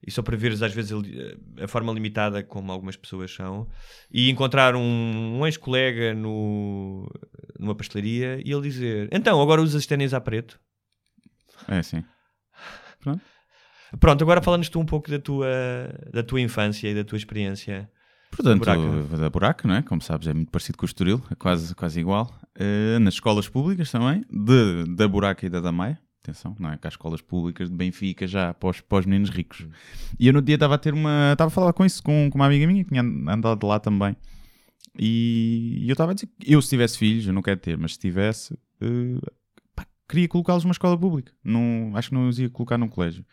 e só para veres às vezes a, li- a forma limitada como algumas pessoas são, e encontrar um, um ex-colega numa pastelaria e ele dizer: Então, agora usas ténis a preto? É assim. Pronto, agora fala-nos tu um pouco da tua, da tua infância e da tua experiência. Portanto, Buraco. da Buraco, não é? Como sabes, é muito parecido com o Estoril, é quase, quase igual. Eh, nas escolas públicas também, de, da Buraca e da Damaia. Atenção, não é? Que há escolas públicas de Benfica já para os, para os meninos ricos. E eu no dia estava a ter uma. Estava a falar com isso com, com uma amiga minha que tinha andado lá também. E, e eu estava a dizer que eu, se tivesse filhos, eu não quero ter, mas se tivesse, eh, pá, queria colocá-los numa escola pública. Não, acho que não os ia colocar num colégio.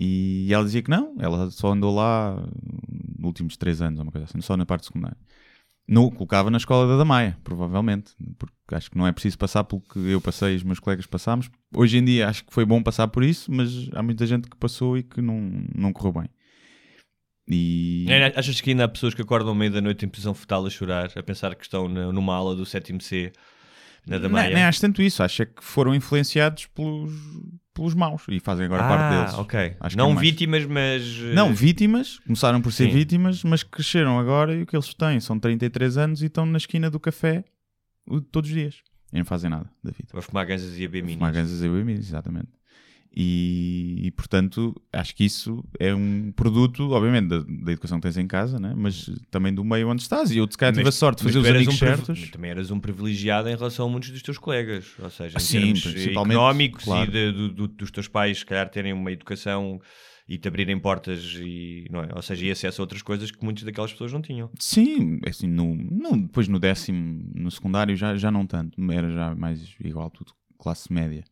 E ela dizia que não, ela só andou lá nos últimos três anos, ou uma coisa assim, só na parte secundária. No, colocava na escola da Damaia, provavelmente, porque acho que não é preciso passar pelo que eu passei e os meus colegas passámos. Hoje em dia acho que foi bom passar por isso, mas há muita gente que passou e que não, não correu bem. E É, Achas que ainda há pessoas que acordam meio da noite em posição fetal a chorar, a pensar que estão numa aula do sétimo C na Damaia? nem acho tanto isso, acho é que foram influenciados pelos, pelos maus e fazem agora parte deles. Ah, ok. Acho não é vítimas, mas. eh, Não, vítimas, começaram por ser Sim. vítimas, mas cresceram agora e o que eles têm são 33 anos e estão na esquina do café todos os dias. E não fazem nada da vida. Vai fumar ganzas e a beber minis. Fumar ganzas e beber exatamente. E, e, portanto, acho que isso é um produto, obviamente, da, da educação que tens em casa, né? mas também do meio onde estás. E eu, se calhar, tive a sorte de fazer os amigos um certos. Também eras um privilegiado em relação a muitos dos teus colegas. Ou seja, Ah, em sim, termos principalmente, económicos claro. e de- do- do- dos teus pais, se calhar, terem uma educação e te abrirem portas e, não é? Ou seja, e acesso a outras coisas que muitas daquelas pessoas não tinham. Sim, assim, no, no- depois no décimo, no secundário já, já não tanto, era já mais igual, tudo classe média.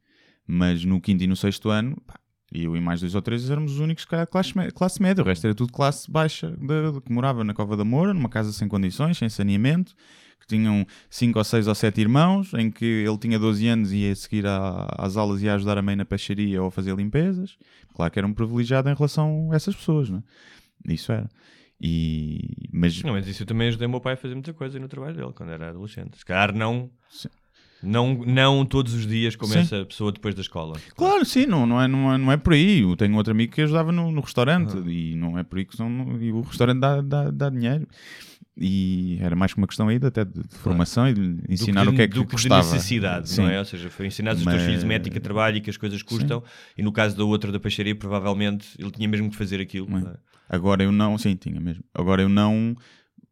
Mas no quinto e no sexto ano, pá, eu e mais dois ou três éramos os únicos que era classe, classe média, o resto era tudo classe baixa, de- de- que morava na Cova da Moura, numa casa sem condições, sem saneamento, que tinham cinco ou seis ou sete irmãos, em que ele tinha 12 anos e ia seguir às aulas e ia ajudar a mãe na peixaria ou a fazer limpezas. Claro que era um privilegiado em relação a essas pessoas, é? Isso era. E, mas Não, mas isso eu também ajudei o meu pai a fazer muita coisa no trabalho dele, quando era adolescente. Se calhar não... Sim. Não, não todos os dias como Sim. essa pessoa depois da escola. Claro, sim, não, não, é, não, é, não é por aí. Eu tenho outro amigo que ajudava no, no restaurante e não é por aí que são, e o restaurante dá, dá, dá dinheiro. E era mais que uma questão aí de, até de, de formação e de ensinar o que é que do de custava. necessidade, Sim. não é? Ou seja, foi ensinar os teus Mas- filhos mética, trabalho e que as coisas custam. E no caso da outra da peixaria, provavelmente ele tinha mesmo que fazer aquilo. É? Agora eu não, sim, tinha mesmo. Agora eu não,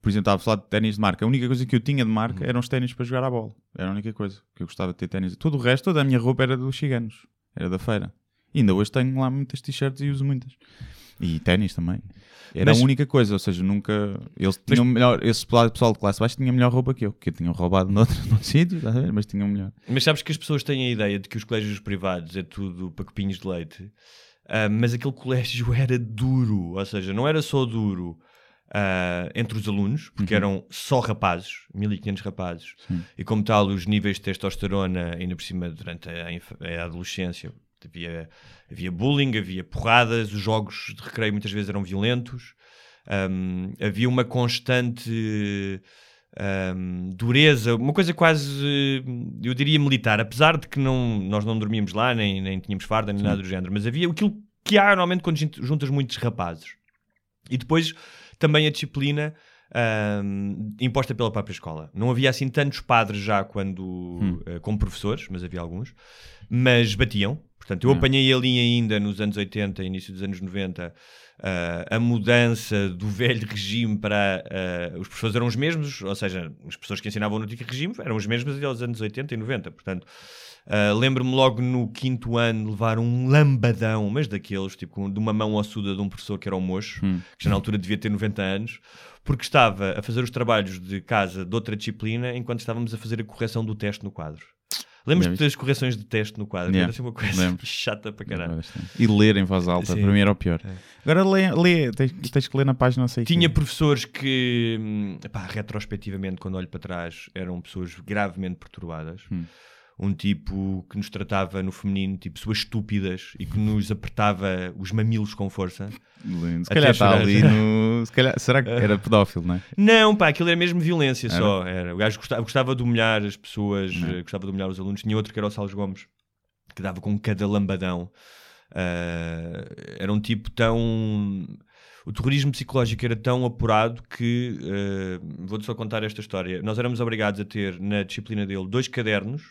por exemplo, estava a falar de ténis de marca. A única coisa que eu tinha de marca Uhum. eram os ténis para jogar à bola. Era a única coisa que eu gostava de ter ténis. Todo o resto, toda a minha roupa era dos ciganos, era da feira. E ainda hoje tenho lá muitas t-shirts e uso muitas. E ténis também. Era Mas- a única coisa, ou seja, nunca. Eles tinham melhor. Esse pessoal de classe baixa tinha melhor roupa que eu, que eu tinha roubado noutro, noutro sítio, mas tinham melhor. Mas sabes que as pessoas têm a ideia de que os colégios privados é tudo para copinhos de leite, Ah, mas aquele colégio era duro, ou seja, não era só duro ah, entre os alunos, porque eram só rapazes, 1500 rapazes, e como tal, os níveis de testosterona, ainda por cima, durante a, a adolescência, havia, havia bullying, havia porradas, os jogos de recreio muitas vezes eram violentos, Ahm, havia uma constante ahm, dureza, uma coisa quase, eu diria, militar, apesar de que não, nós não dormíamos lá, nem, nem tínhamos farda, nem nada do género, mas havia aquilo que há normalmente quando jun- juntas muitos rapazes. E depois também a disciplina ahm, imposta pela própria escola. Não havia assim tantos padres já quando eh, como professores, mas havia alguns, mas batiam. Portanto, eu Hum. apanhei ali ainda nos anos 80, início dos anos 90, ah, a mudança do velho regime para ah, os professores eram os mesmos, ou seja, as pessoas que ensinavam no antigo regime eram os mesmos aos anos 80 e 90. Portanto, ah, lembro-me logo no quinto ano levar um lambadão, mas daqueles, tipo, de uma mão ossuda de um professor que era o mocho, que já na altura devia ter 90 anos, porque estava a fazer os trabalhos de casa de outra disciplina enquanto estávamos a fazer a correção do teste no quadro. Lembras-te das correções de teste no quadro? Yeah, Era assim uma coisa lembro. chata para caralho. E ler em voz alta, Sim. para mim era o pior. É. Agora lê, lê tens, tens que ler na página, não sei Tinha quê. professores que, hum, epá, retrospectivamente, quando olho para trás, eram pessoas gravemente perturbadas. Hum. Um tipo que nos tratava no feminino, tipo pessoas estúpidas e que nos apertava os mamilos com força. Lindo. Se Até calhar está ali no. Se calhar, será que era pedófilo, não é? Não, pá, aquilo era mesmo violência Era? só. Era. O gajo gostava, gostava de humilhar as pessoas, Não. eh, gostava de humilhar os alunos. Tinha outro que era o Salles Gomes, que dava com cada lambadão. Ah, era um tipo tão. O terrorismo psicológico era tão apurado que. eh, Vou-te só contar esta história. Nós éramos obrigados a ter na disciplina dele dois cadernos,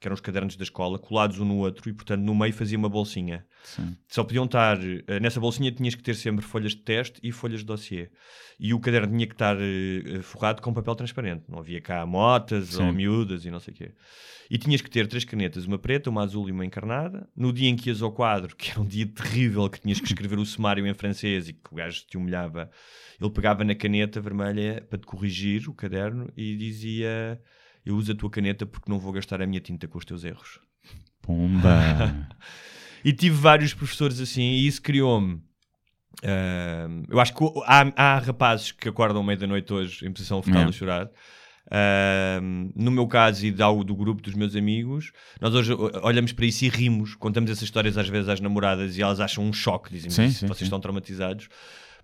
que eram os cadernos da escola, colados um no outro, e portanto no meio fazia uma bolsinha. Sim. Só podiam estar. eh, Nessa bolsinha tinhas que ter sempre folhas de teste e folhas de dossiê. E o caderno tinha que estar eh, forrado com papel transparente. Não havia cá motas Sim. ou miúdas e não sei o quê. E tinhas que ter três canetas, uma preta, uma azul e uma encarnada. No dia em que ias ao quadro, que era um dia terrível, que tinhas que escrever o sumário em francês e que o gajo te humilhava, ele pegava na caneta vermelha para te corrigir o caderno e dizia: Eu uso a tua caneta porque não vou gastar a minha tinta com os teus erros. Pomba. E tive vários professores assim, e isso criou-me. ahm, eu acho que há, há rapazes que acordam à meia da noite hoje em posição fetal É. a chorar. Ahm, no meu caso e da, do grupo dos meus amigos, nós hoje olhamos para isso e rimos, contamos essas histórias às vezes às namoradas e elas acham um choque, dizem Sim, "Isso, sim, vocês sim. estão traumatizados,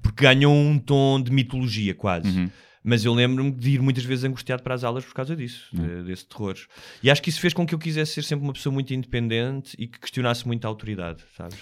porque ganham um tom de mitologia quase. Uhum. Mas eu lembro-me de ir muitas vezes angustiado para as aulas por causa disso, de- desse terror. E acho que isso fez com que eu quisesse ser sempre uma pessoa muito independente e que questionasse muito a autoridade, sabes?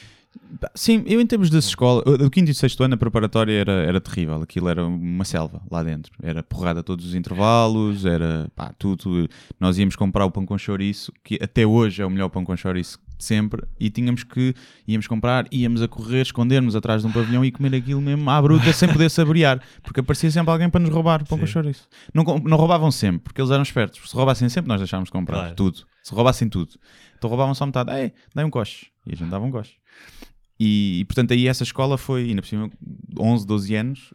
Sim, eu em termos de escola, o quinto e sexto ano a preparatória era, era terrível, aquilo era uma selva lá dentro, era porrada a todos os intervalos, era pá, tudo, nós íamos comprar o pão com chouriço, que até hoje é o melhor pão com chouriço sempre, e tínhamos que, íamos comprar, íamos a correr, escondermos atrás de um pavilhão e comer aquilo mesmo à bruta sem poder saborear, porque aparecia sempre alguém para nos roubar o pão com chouriço. Não, não roubavam sempre, porque eles eram espertos, se roubassem sempre nós deixávamos de comprar Claro. tudo, se roubassem tudo, então roubavam só metade, ei, dai um coche, e a gente dava um coche. E, e, portanto aí essa escola foi, ainda por cima, 11, 12 anos,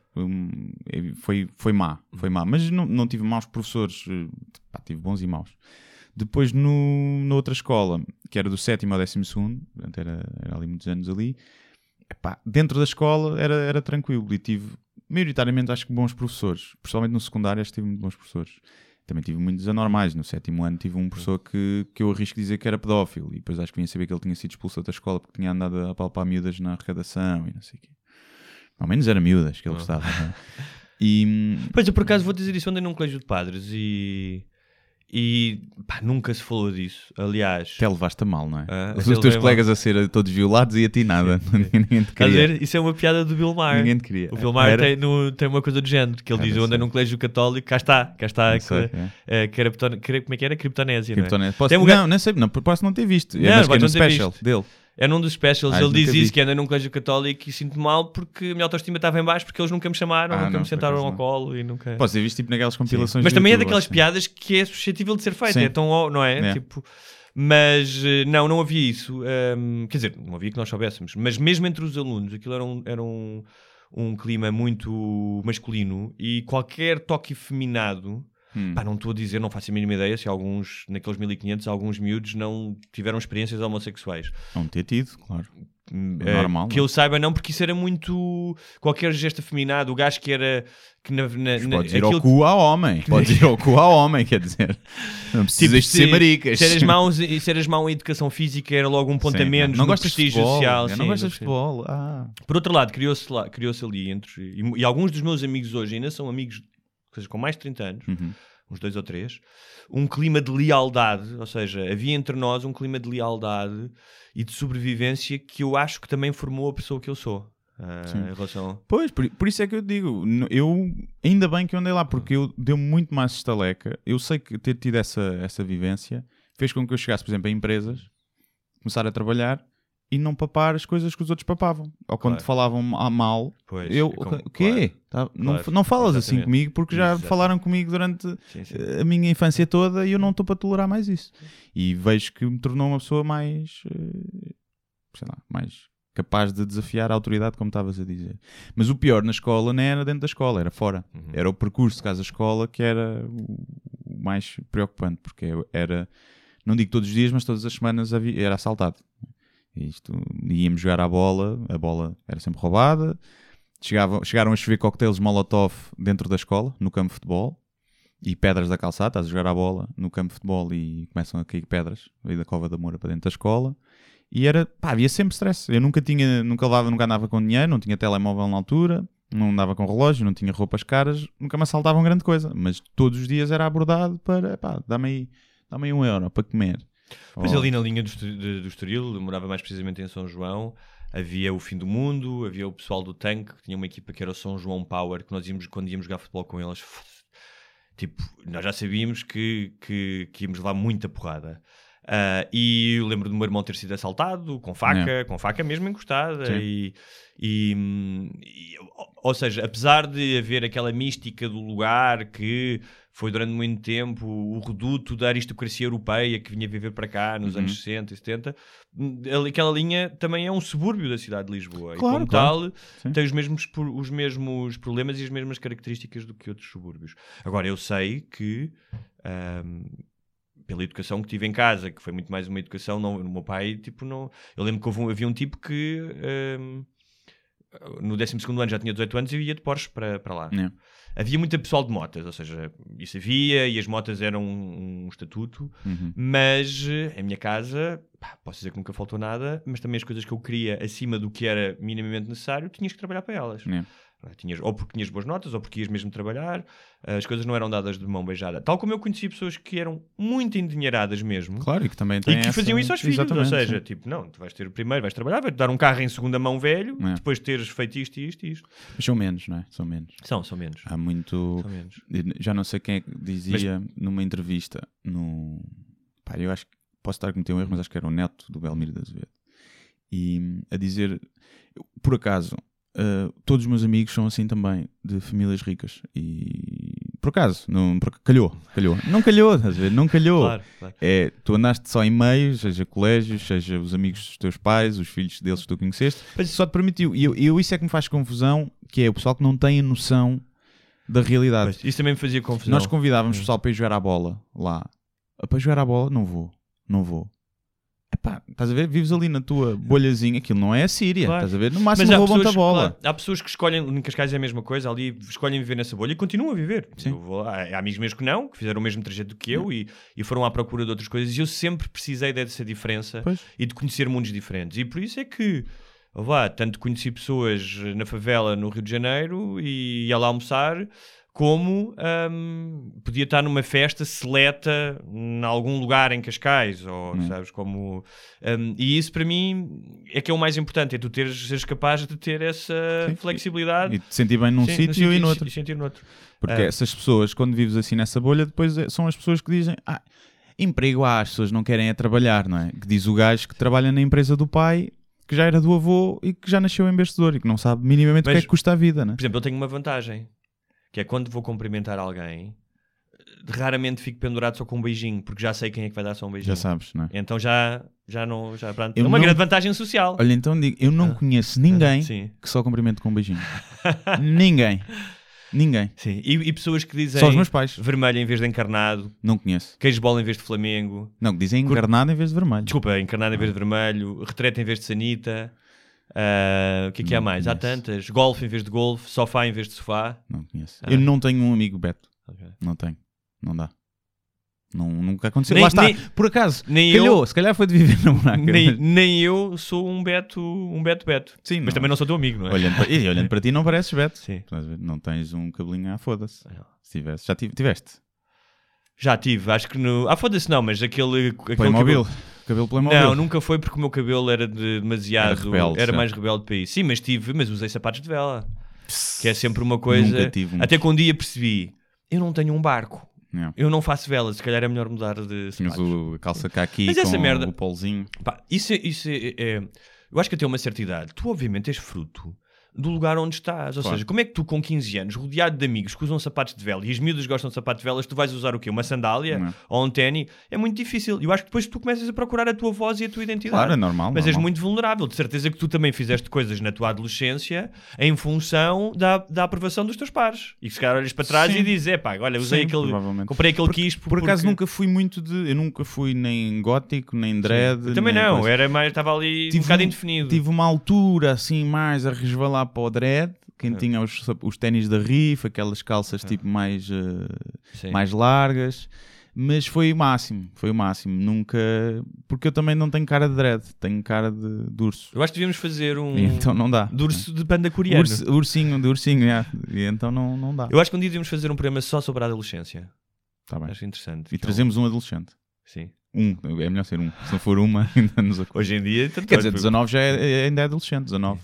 foi, foi má, foi má. Mas não, não tive maus professores, eh, pá, tive bons e maus. Depois no, na outra escola, que era do sétimo ao décimo segundo, portanto era, era ali muitos anos ali, epá, dentro da escola era, era tranquilo e tive, maioritariamente acho que bons professores, principalmente no secundário acho que tive muito bons professores. Também tive muitos anormais. No sétimo ano tive um professor que, que eu arrisco dizer que era pedófilo. E depois acho que vinha saber que ele tinha sido expulso da escola porque tinha andado a palpar miúdas na arrecadação e não sei o quê. Ao menos era miúdas que ele gostava. não é? E Pois eu por acaso vou dizer isso, andei num colégio de padres e. E pá, nunca se falou disso. Aliás, até levaste a mal, não é? Ah, Os teus colegas a ser todos violados e a ti nada. Ninguém te queria. ver? Isso é uma piada do Bill Maher. Ninguém te queria. O Bill Maher Era? tem, no- tem uma coisa do género, que ele Ah, diz: não Eu andei num colégio católico, cá está, cá está, Não sei, que, é. eh, que era, pton- que era- como é que era? Criptonésia, não é? Posso, um não, nem sei, não, posso não ter visto. Não, É, mas que é no não special dele. É num dos specials, Ah, ele diz isso, vi. que anda num colégio católico e sinto-me mal porque a minha autoestima estava em baixo porque eles nunca me chamaram, Ah, nunca não, me sentaram ao não. colo e nunca... Posso ter visto tipo naquelas Sim. compilações Mas do também é YouTube, daquelas acho. piadas que é suscetível de ser feita, Sim. é tão, não é? É. Tipo, mas eh, não, não havia isso. Hum, quer dizer, não havia que nós soubéssemos, mas mesmo entre os alunos, aquilo era um, era um, um clima muito masculino e qualquer toque efeminado. Hum. Pá, não estou a dizer, não faço a mínima ideia se alguns, naqueles 1500, alguns miúdos não tiveram experiências homossexuais. Não ter tido, claro. Hum, É eh, normal, Que não é? eu saiba, não, porque isso era muito. Qualquer gesto afeminado, o gajo que era. Que na, na, na- Podes ir ao cu ao homem. Podes ir ao cu ao homem, quer dizer. Não precisas de se- ser maricas. Se eras, mau, se eras mau em educação física, era logo um ponto Sim, a menos. Não no gostas de prestígio futebol. social. eu sim, não gostas de futebol. Ah. Por outro lado, criou-se criou-se ali entre. E, e alguns dos meus amigos hoje ainda são amigos, ou seja, com mais de 30 anos, Uhum. uns dois ou três, um clima de lealdade, ou seja, havia entre nós um clima de lealdade e de sobrevivência que eu acho que também formou a pessoa que eu sou. Sim. em relação. Pois, por, por isso é que eu digo, eu ainda bem que eu andei lá, porque eu deu-me muito mais estaleca. Eu sei que ter tido essa, essa vivência fez com que eu chegasse, por exemplo, a empresas, começar a trabalhar e não papar as coisas que os outros papavam. Ou quando Claro. falavam mal, Pois, eu, é como- o quê? claro. Tá, não, Claro, não falas assim exatamente. comigo porque já falaram comigo durante Sim, sim. a minha infância toda e eu não estou para tolerar mais isso. E vejo que me tornou uma pessoa mais, eh, sei lá, mais capaz de desafiar a autoridade, como estavas a dizer. Mas o pior na escola não era dentro da escola, era fora. Uhum. Era o percurso casa-escola que era o mais preocupante, porque era, não digo todos os dias, mas todas as semanas havia- era assaltado. Isto, íamos jogar à bola, a bola era sempre roubada. Chegavam, chegaram a chover coquetéis Molotov dentro da escola, no campo de futebol, e pedras da calçada. Estás a jogar a bola no campo de futebol e começam a cair pedras da Cova da Moura para dentro da escola. E era, pá, havia sempre stress. Eu nunca tinha, nunca levava, nunca andava com dinheiro, não tinha telemóvel na altura, não andava com relógio, não tinha roupas caras, nunca me assaltavam grande coisa. Mas todos os dias era abordado para, pá, dá-me aí, dá-me aí um euro para comer. Pois Oh, ali na linha do, de- do Estoril, eu morava mais precisamente em São João, havia o Fim do Mundo, havia o pessoal do Tanque, que tinha uma equipa que era o São João Power, que nós íamos, quando íamos jogar futebol com eles, tipo, nós já sabíamos que, que, que íamos levar muita porrada. Ah, e eu lembro do meu irmão ter sido assaltado com faca, com faca mesmo encostada. E, e, e- ou- ou seja, apesar de haver aquela mística do lugar que foi durante muito tempo o reduto da aristocracia europeia que vinha viver para cá nos Uhum. anos 60 e 70, hum, aquela linha também é um subúrbio da cidade de Lisboa. e Claro, como claro. tal, Sim. tem os mesmos, os mesmos problemas e as mesmas características do que outros subúrbios. Agora, eu sei que, ahm, pela educação que tive em casa, que foi muito mais uma educação, não, o meu pai, tipo, não... Eu lembro que houve um- havia um tipo que... ahm, no 12 ano já tinha 18 anos e ia de Porsche para, para lá. É. Havia muita pessoal de motas, ou seja, isso havia e as motas eram um, um estatuto, Uhum. mas eh, em minha casa, pá, posso dizer que nunca faltou nada, mas também as coisas que eu queria acima do que era minimamente necessário, tinhas que trabalhar para elas. É. Tinhas, ou porque tinhas boas notas, ou porque ias mesmo trabalhar, as coisas não eram dadas de mão beijada. Tal como eu conheci pessoas que eram muito endinheiradas mesmo. Claro, e que também E que essa- faziam isso aos filhos, ou seja, sim. tipo, não, tu vais ter o primeiro, vais trabalhar, vai-te dar um carro em segunda mão velho, É. depois de teres feito isto e isto e isto. Mas são menos, não é? São menos. São, são menos. Há muito. São menos. Já não sei quem é que dizia numa entrevista no. Pá, eu acho que posso estar a cometer um erro, mas acho que era o neto do Belmiro de Azevedo. E a dizer, por acaso, ah, todos os meus amigos são assim também, de famílias ricas. E por acaso, não, por- calhou, calhou. Não calhou, estás a ver? Não calhou. Claro, claro. É, tu andaste só em meios, seja colégios, seja os amigos dos teus pais, os filhos deles que tu conheceste, Mas- só te permitiu. E eu, eu- isso é que me faz confusão, que é o pessoal que não tem a noção da realidade. Pois, isso também me fazia confusão. Nós convidávamos o Hum. pessoal para ir jogar à bola lá. Para jogar à bola, não vou, não vou. Epá, estás a ver? Vives ali na tua bolhazinha, aquilo não é a Síria, Claro. estás a ver? No máximo há roubam-te a bola. claro, há pessoas que escolhem, em Cascais é a mesma coisa, ali escolhem viver nessa bolha e continuam a viver. Vou lá, há amigos meus que não, que fizeram o mesmo trajeto que eu e, e foram à procura de outras coisas. E eu sempre precisei dessa diferença Pois. e de conhecer mundos diferentes. E por isso é que, vá, tanto conheci pessoas na favela no Rio de Janeiro e ia lá almoçar, como hum, podia estar numa festa seleta em algum lugar em Cascais, ou Hum. sabes, como... hum, e isso para mim é que é o mais importante, é tu teres, seres capaz de ter essa Sim. flexibilidade. E te sentir bem num sítio e no outro. E sentir no outro. Porque Ah. essas pessoas, quando vives assim nessa bolha, depois é- são as pessoas que dizem: ah, emprego há, as pessoas não querem é trabalhar, não é? Que diz o gajo que trabalha na empresa do pai, que já era do avô e que já nasceu em investidor e que não sabe minimamente o que Mas- é que custa a vida, não é? Por exemplo, eu tenho uma vantagem, que é quando vou cumprimentar alguém, raramente fico pendurado só com um beijinho, porque já sei quem é que vai dar só um beijinho. Já sabes, não é? Então já, já não. Já, pronto, é uma não- grande vantagem social. Olha, então digo: eu não Ah. conheço ninguém Sim. que só cumprimento com um beijinho. ninguém. Ninguém. Sim. E, e pessoas que dizem Só os meus pais. vermelho em vez de encarnado, Não conheço. queijo bola em vez de Flamengo, Não, que dizem Cur- encarnado em vez de vermelho. desculpa, encarnado em vez de vermelho, retrete em vez de sanita. Ah, o que é que há mais? Há tantas. Golfe em vez de golfe, sofá em vez de sofá. Não conheço. Ah. Eu não tenho um amigo Beto. Ok. Não tenho. Não dá. Não, nunca aconteceu. Nem- Lá está. nem- Por acaso. Nem calhou. eu, Se calhar foi de viver na buraca. nem, nem eu sou um Beto, um Beto Beto. Sim, Mas não. também não sou teu amigo, não é? Olhando para, e olhando para ti não pareces Beto. Sim. Não tens um cabelinho à foda-se. Não. Se tivesse. Já tive- tiveste. Já tive, acho que no. Ah, foda-se, não, mas aquele. aquele Playmobil. cabelo- Cabelo Playmobil. Não, nunca foi porque o meu cabelo era de demasiado. Era rebelde, certo. mais rebelde para isso. Sim, mas tive, mas usei sapatos de vela. Que é sempre uma coisa. Nunca tive um. Até que um dia percebi: eu não tenho um barco, Não. eu não faço velas, se calhar é melhor mudar de sapatos. o a calça cá aqui Mas com essa merda- o polzinho. Pá, isso é, isso é, é- Eu acho que até uma certa idade, tu obviamente és fruto do lugar onde estás. Ou Claro. seja, como é que tu, com 15 anos, rodeado de amigos que usam sapatos de vela e as miúdas gostam de sapatos de velas, tu vais usar o quê? Uma sandália Não. ou um ténis? É muito difícil. Eu acho que depois tu começas a procurar a tua voz e a tua identidade. Claro, é normal. Mas és normal. muito vulnerável. De certeza que tu também fizeste coisas na tua adolescência em função da, da aprovação dos teus pares. E que se calhar olhas para trás Sim. e dizes: é pá, olha, usei Sim, aquele. Comprei aquele quispo. Por acaso porque- nunca fui muito de. Eu nunca fui nem gótico, nem dread. Também nem não, coisa. era mais, estava ali um Tive bocado um- indefinido. Tive uma altura assim mais a resvalar para o dread. Quem tinha os, os ténis da rifa, aquelas calças tipo mais, Sim. mais largas. Mas foi o máximo, foi o máximo. Nunca. Porque eu também não tenho cara de dread, tenho cara de, de urso. Eu acho que devíamos fazer um. E então não dá. de urso de panda coreano. Urso- ursinho, de ursinho, é. E então não, não dá. Eu acho que um dia devíamos fazer um programa só sobre a adolescência. Tá bem. Acho interessante. E trazemos um adolescente. Sim. Um, é melhor ser um. Se não for uma, ainda nos. Hoje em dia. tanto Quer dizer, porque 19 já é, é- ainda é adolescente, 19.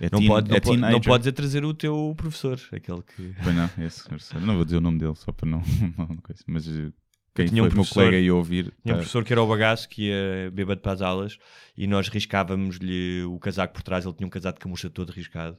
É Não, teen- pode, não, é não teenager. podes é trazer o teu professor, aquele que. Pois não, esse, esse. não vou dizer o nome dele só para não. não coisa. Mas eh, quem tinha um o meu professor- colega ia ouvir. Tinha um tá, professor que era o bagaço que ia bêbado para as aulas e nós riscávamos-lhe o casaco por trás. Ele tinha um casaco de camurça todo riscado.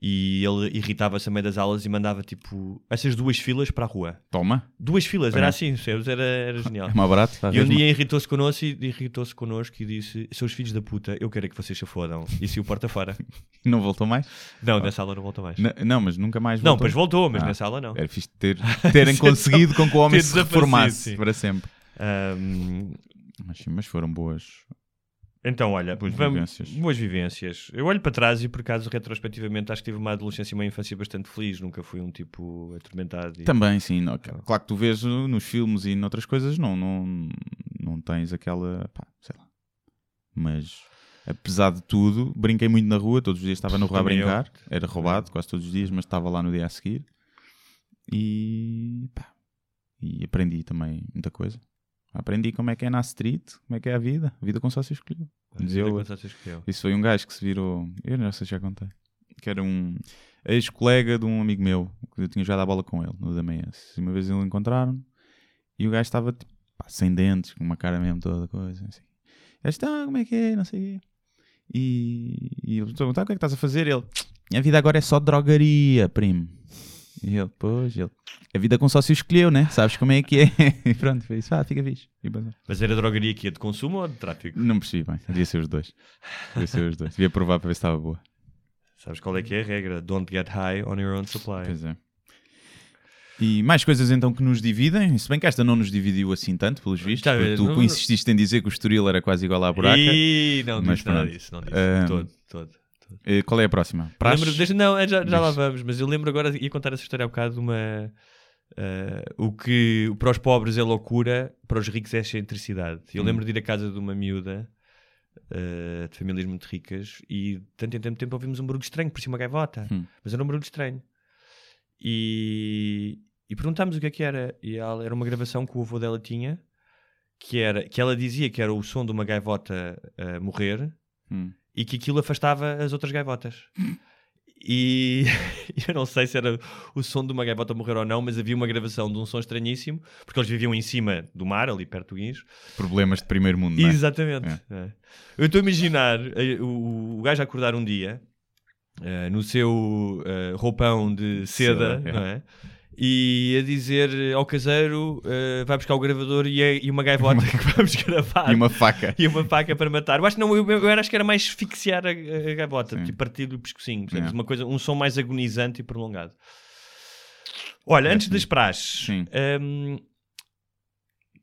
E ele irritava-se a meio das aulas e mandava tipo essas duas filas para a rua. Toma, Duas filas, era assim, percebes? era, era genial. é mais barato. E um dia irritou-se connosco, e, irritou-se connosco e disse: Seus filhos da puta, eu quero é que vocês se fodam. E se o porta fora. Não voltou mais? Não, nessa aula não voltou mais. N- Não, mas nunca mais Não, voltou. pois voltou, mas Ah. nessa aula não. Era fixe ter, terem conseguido com que o homem se reformasse sim. para sempre. Ahm, Mas, sim, mas foram boas. Então, olha, Boas vamos- vivências. boas vivências. Eu olho para trás e, por acaso, retrospectivamente, acho que tive uma adolescência e uma infância bastante feliz. Nunca fui um tipo atormentado. e- Também, sim. não, claro que tu vês uh, nos filmes e noutras coisas, não, não, não tens aquela. Pá, sei lá. Mas. apesar de tudo, brinquei muito na rua, todos os dias estava na rua a Também eu. brincar. Era roubado quase todos os dias, mas estava lá no dia a seguir. E, pá, e aprendi também muita coisa. Aprendi como é que é na street, como é que é a vida. A vida com sócio escolheu. Escolheu. Isso foi um gajo que se virou. Eu não sei se já contei. Que era um ex-colega de um amigo meu, que eu tinha jogado a bola com ele no Damaense. E uma vez eles encontraram e o gajo estava tipo, pá, sem dentes, com uma cara mesmo toda coisa. Assim. Ele disse, ah, como é que é? Não sei o quê. E, e ele perguntou, o que é que estás a fazer? Ele, minha vida agora é só drogaria, primo. E ele, pois, ele, a vida com sócio escolheu, né? Sabes como é que é? E pronto, foi isso. Ah, fica fixe. E. Mas era drogaria que é de consumo ou de tráfico? Não percebi bem. Devia ser os dois. Devia ser os dois. Devia provar para ver se estava boa. Sabes qual é que é a regra? Don't get high on your own supply. Pois é. E mais coisas então que nos dividem, se bem que esta não nos dividiu assim tanto, pelos vistos, vês, tu não- insististe em dizer que o Estoril era quase igual à buraca. E não Mas disse nada disso, não disse. Ahm, Todo, todo. Qual é a próxima? Praxe? Lembro, não, é, já, já lá vamos, mas eu lembro agora, ia contar essa história há bocado de uma. eh, o que para os pobres é loucura, para os ricos é excentricidade. Eu Hum. lembro de ir à casa de uma miúda eh, de famílias muito ricas e de tanto em tanto tempo ouvimos um barulho estranho, por cima uma gaivota, Hum. mas era um barulho estranho. E, e perguntámos o que é que era. E ela, era uma gravação que o avô dela tinha, que, era, que ela dizia que era o som de uma gaivota a morrer Hum. E que aquilo afastava as outras gaivotas. E eu não sei se era o som de uma gaivota morrer ou não, mas havia uma gravação de um som estranhíssimo, porque eles viviam em cima do mar, ali perto do Guincho. Problemas de primeiro mundo, não é? Exatamente. É. Eu estou a imaginar eh, o, o gajo a acordar um dia eh, no seu eh, roupão de seda, Seda, é. não é? E a dizer ao caseiro: eh, vai buscar o gravador e, é- e uma gaivota que vamos gravar E uma faca. e uma faca para matar. Eu acho, que não, eu, eu acho que era mais asfixiar a, a gaivota, Sim. tipo partir o pescocinho? É. Uma coisa, um som mais agonizante e prolongado. Olha, antes das praxes, Sim.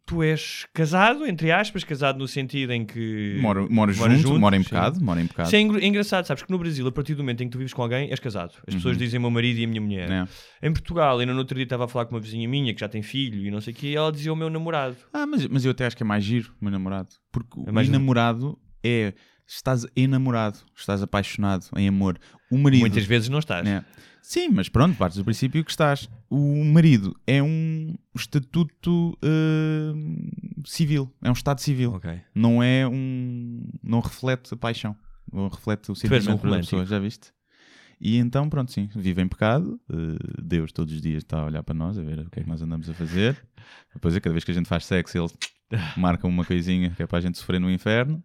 Tu és casado, entre aspas, casado no sentido em que Moro, moro junto, junto, moro em pecado, moro em pecado. Isso é engra- engraçado, sabes que no Brasil, a partir do momento em que tu vives com alguém, és casado. As pessoas Uhum. dizem meu marido e a minha mulher. É. Em Portugal, ainda no outro dia estava a falar com uma vizinha minha que já tem filho e não sei o que, e ela dizia o meu namorado. Ah, mas, mas eu até acho que é mais giro, o meu namorado. Porque É o namorado é. Estás enamorado, estás apaixonado em amor. O marido. Muitas vezes não estás. É. Sim, mas pronto, partes do princípio que estás. O marido é um estatuto eh, civil, é um estado civil. Ok. Não é um. Não reflete a paixão, não reflete o sentimento um romântico. pessoa, já viste? E então, pronto, sim, vive em pecado. eh, Deus todos os dias está a olhar para nós, a ver o que é que nós andamos a fazer. Depois, é, cada vez que a gente faz sexo, ele marca uma coisinha que é para a gente sofrer no inferno.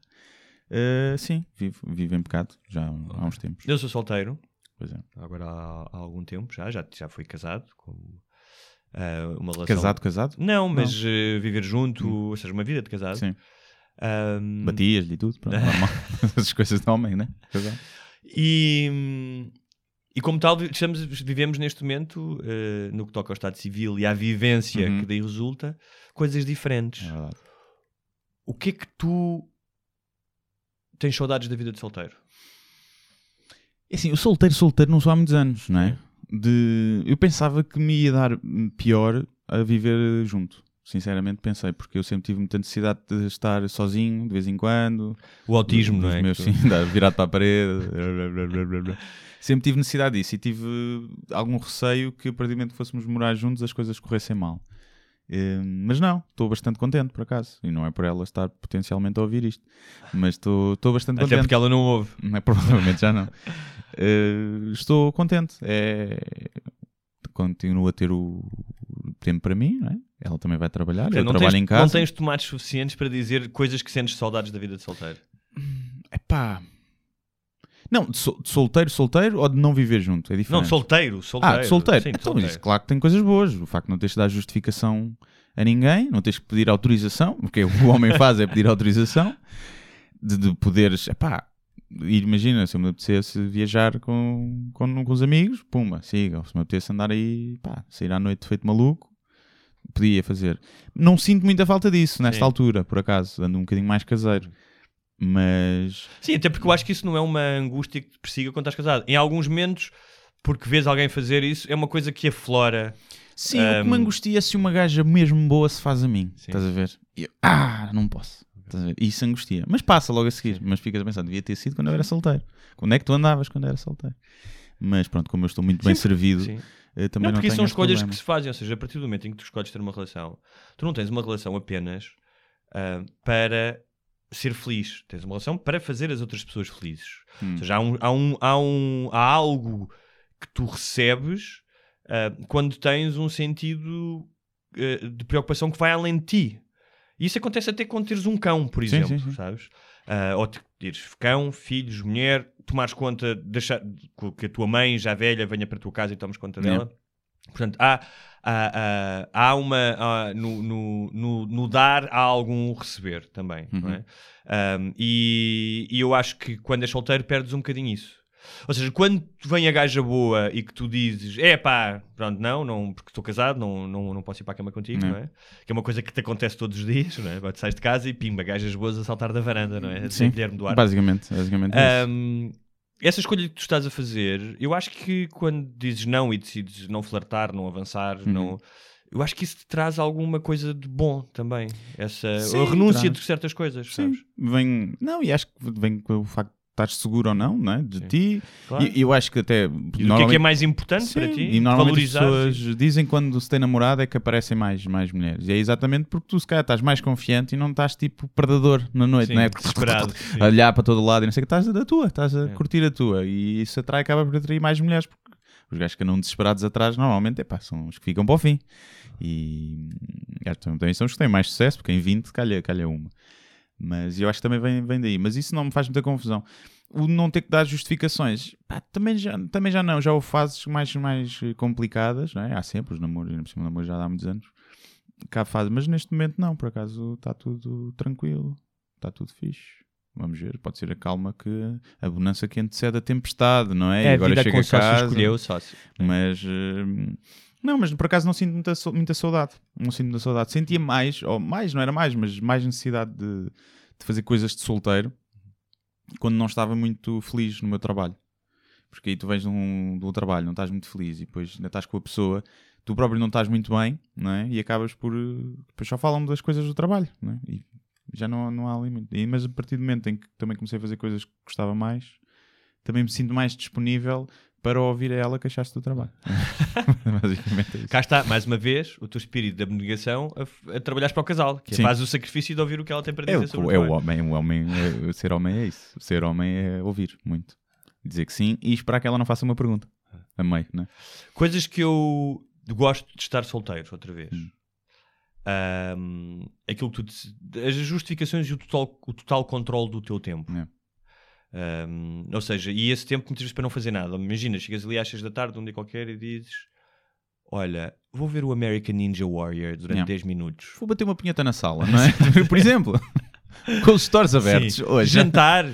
Eh, sim, vive, vive em pecado já há, há uns tempos. Eu sou solteiro, Pois é. agora há, há algum tempo já, já, já fui casado com ah, uma relação. Casado, casado? Não, mas eh, viver junto, ou seja, uma vida de casado. Sim. Ahm, Batias-lhe tudo, pronto, normal. Essas coisas de homem, né? Casado. E, e como tal, estamos, vivemos neste momento, eh, no que toca ao Estado Civil e à vivência Uhum. que daí resulta, coisas diferentes. É. O que é que tu tens saudades da vida de solteiro? É assim, o solteiro, solteiro não sou há muitos anos, não é? De... Eu pensava que me ia dar pior a viver junto. Sinceramente pensei, porque eu sempre tive muita necessidade de estar sozinho, de vez em quando. O autismo, Dos não é? Meus, sim, virado para a parede. blá, blá, blá, blá, blá. Sempre tive necessidade disso e tive algum receio que a partir do momento que fôssemos morar juntos as coisas corressem mal. Eh, Mas não, estou bastante contente por acaso. E não é por ela estar potencialmente a ouvir isto. Mas estou bastante Até contente. porque ela não ouve. Não é, provavelmente já não. Eh, estou contente. É... Continuo a ter o tempo para mim, não é? Ela também vai trabalhar, eu Portanto, não, trabalho tens, em casa. não tens tomates suficientes para dizer coisas que sentes saudades da vida de solteiro. Epá. Não, de, sol- de solteiro, solteiro ou de não viver junto? É diferente. Não, solteiro, solteiro. Ah, de solteiro. Sim, de então, solteiro. isso, claro que tem coisas boas. O facto de não teres de dar justificação a ninguém, não tens que pedir autorização, porque o que o homem faz é pedir autorização, de, de poderes, epá, imagina, se eu me apetecesse viajar com, com, com os amigos, pumba, siga, se me apetecesse andar aí, pá, sair à noite feito maluco, podia fazer. Não sinto muita falta disso nesta Sim. altura, por acaso, ando um bocadinho mais caseiro. Mas Sim, até porque eu acho que isso não é uma angústia que te persiga quando estás casado. Em alguns momentos, porque vês alguém fazer isso, é uma coisa que aflora. Sim, o que me Um, angustia se uma gaja mesmo boa se faz a mim. Sim. Estás a ver? Eu, ah, não posso. Isso angustia. Mas passa logo a seguir. Mas ficas a pensar, devia ter sido quando eu era solteiro. Quando é que tu andavas quando era solteiro? Mas pronto, como eu estou muito bem Sim, servido, Sim. eh, também Não, não, porque são escolhas problema. que se fazem, ou seja, a partir do momento em que tu escolhes ter uma relação, tu não tens uma relação apenas ah, para ser feliz, tens uma relação para fazer as outras pessoas felizes. Hum. Ou seja, há, um, há, um, há, um, há algo que tu recebes ah, quando tens um sentido ah, de preocupação que vai além de ti. E isso acontece até quando teres um cão, por Sim, exemplo, sim, sim. sabes? Ah, ou te- teres cão, filhos, mulher, tomares conta, deixar, que a tua mãe, já velha, venha para a tua casa e tomes conta Yeah. dela. Portanto, há, há, há, uma. há- no, no, no, no dar há algum receber também, não Uhum. é? Um, e, e eu acho que quando és solteiro perdes um bocadinho isso. Ou seja, quando vem a gaja boa e que tu dizes, é pá, pronto, não, não porque estou casado, não, não, não posso ir para a cama contigo, Não. não, é? Que é uma coisa que te acontece todos os dias, não é? Tu sais de casa e pimba, gajas boas a saltar da varanda, não é? Sim, Guilherme Duarte. basicamente, basicamente é. Um, essa escolha que tu estás a fazer, eu acho que quando dizes não e decides não flertar, não avançar, Uhum. não. Eu acho que isso te traz alguma coisa de bom também. Essa Sim, a renúncia traz. de certas coisas, Sim, sabes? vem. Não, e acho que vem com o facto estás seguro ou não, não é? De Sim. ti. Claro. E eu acho que até. E do que é que é mais importante para ti? E normalmente as pessoas dizem quando se tem namorado é que aparecem mais, mais mulheres. E é exatamente porque tu se calhar estás mais confiante e não estás tipo predador na noite, Sim, não é? desesperado, sim. A olhar para todo lado e não sei o que, estás da tua, estás a É. curtir a tua. E isso atrai, acaba por atrair mais mulheres porque os gajos que andam desesperados atrás normalmente epá, são os que ficam para o fim. E é, também são os que têm mais sucesso, porque em 20 calha, calha uma. Mas eu acho que também vem, vem daí. Mas isso não me faz muita confusão. O não ter que dar justificações, pá, também, já, também já não. Já houve fases mais, mais complicadas, não é? Há sempre os namoros, ainda por cima o namoro já há muitos anos. Cá fase, mas neste momento não, por acaso está tudo tranquilo, está tudo fixe. Vamos ver, pode ser a calma que a bonança que antecede a tempestade, não é? É E agora vida chega com a casa, escolheu o sócio. mas eh, não, mas por acaso não sinto muita, muita saudade. Não sinto muita saudade. Sentia mais, ou mais, não era mais, mas mais necessidade de, de fazer coisas de solteiro quando não estava muito feliz no meu trabalho. Porque aí tu vens de um, de um trabalho, não estás muito feliz e depois ainda estás com a pessoa, tu próprio não estás muito bem, não é? E acabas por. eh, Depois só falam das coisas do trabalho, não é? E já não, não há ali muito. E, mas a partir do momento em que também comecei a fazer coisas que gostava mais, também me sinto mais disponível para ouvir a ela queixar-se do trabalho. Basicamente é isso. Cá está, mais uma vez, o teu espírito de abnegação a, a trabalhares para o casal, que é Sim. faz o sacrifício de ouvir o que ela tem para É, dizer o, sobre é o o trabalho. homem, o homem é- o ser homem é isso. O ser homem é ouvir muito. Dizer que sim e esperar que ela não faça uma pergunta. A meio, né? Coisas que eu gosto de estar solteiro, outra vez. Hum. Ahm, aquilo que tu as justificações e o total, o total controle do teu tempo. É. Ahm, ou seja, e esse tempo muitas vezes para não fazer nada. Imagina, chegas ali às 6 da tarde, um dia qualquer, e dizes: Olha, vou ver o American Ninja Warrior durante Yeah. 10 minutos. Vou bater uma punheta na sala, não é? Por exemplo, com os stores abertos Sim. hoje. Jantar.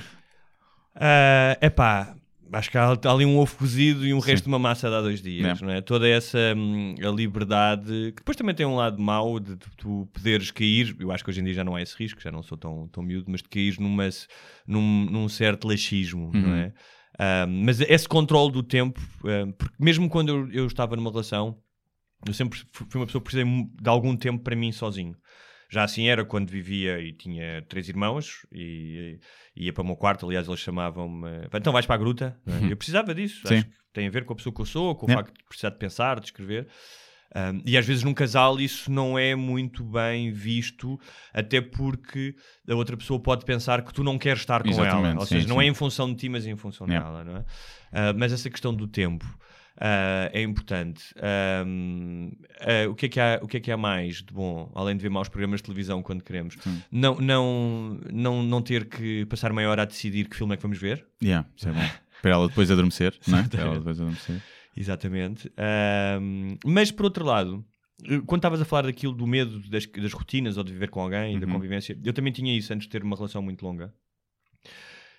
É epá, acho que há, há ali um ovo cozido e um Sim. resto de uma massa de há dois dias, É. não é? Toda essa hum, a liberdade, que depois também tem um lado mau de, tu- poderes cair, eu acho que hoje em dia já não há esse risco, já não sou tão, tão miúdo, mas de cair numa, num, num certo laxismo, não Uhum. é? Ah, mas esse controle do tempo, ah, porque mesmo quando eu, eu estava numa relação, eu sempre fu- fui uma pessoa que precisei de algum tempo para mim sozinho. Já assim era quando vivia e tinha três irmãos e, e ia para o meu quarto. Aliás, eles chamavam-me então vais para a gruta. não é? Eu precisava disso. Uhum. Sim. Acho que tem a ver com a pessoa que eu sou, com o Yeah. facto de precisar de pensar, de escrever. Um, e às vezes num casal isso não é muito bem visto, até porque a outra pessoa pode pensar que tu não queres estar com ela. Exatamente, Ou sim, seja, não sim. é em função de ti, mas é em função Yeah. dela. Não é? Ah, mas essa questão do tempo ah, é importante. Ahm, ah, o, que é que há, o que é que há mais de bom, além de ver maus programas de televisão quando queremos? Sim. Não, não, não, não ter que passar meia hora a decidir que filme é que vamos ver. Yeah, isso é bom. Para ela depois adormecer, não é? Para ela Exatamente. depois adormecer. Exatamente. Ahm, mas por outro lado, eh, quando estavas a falar daquilo do medo das, das rotinas ou de viver com alguém e da Uhum. convivência, eu também tinha isso antes de ter uma relação muito longa.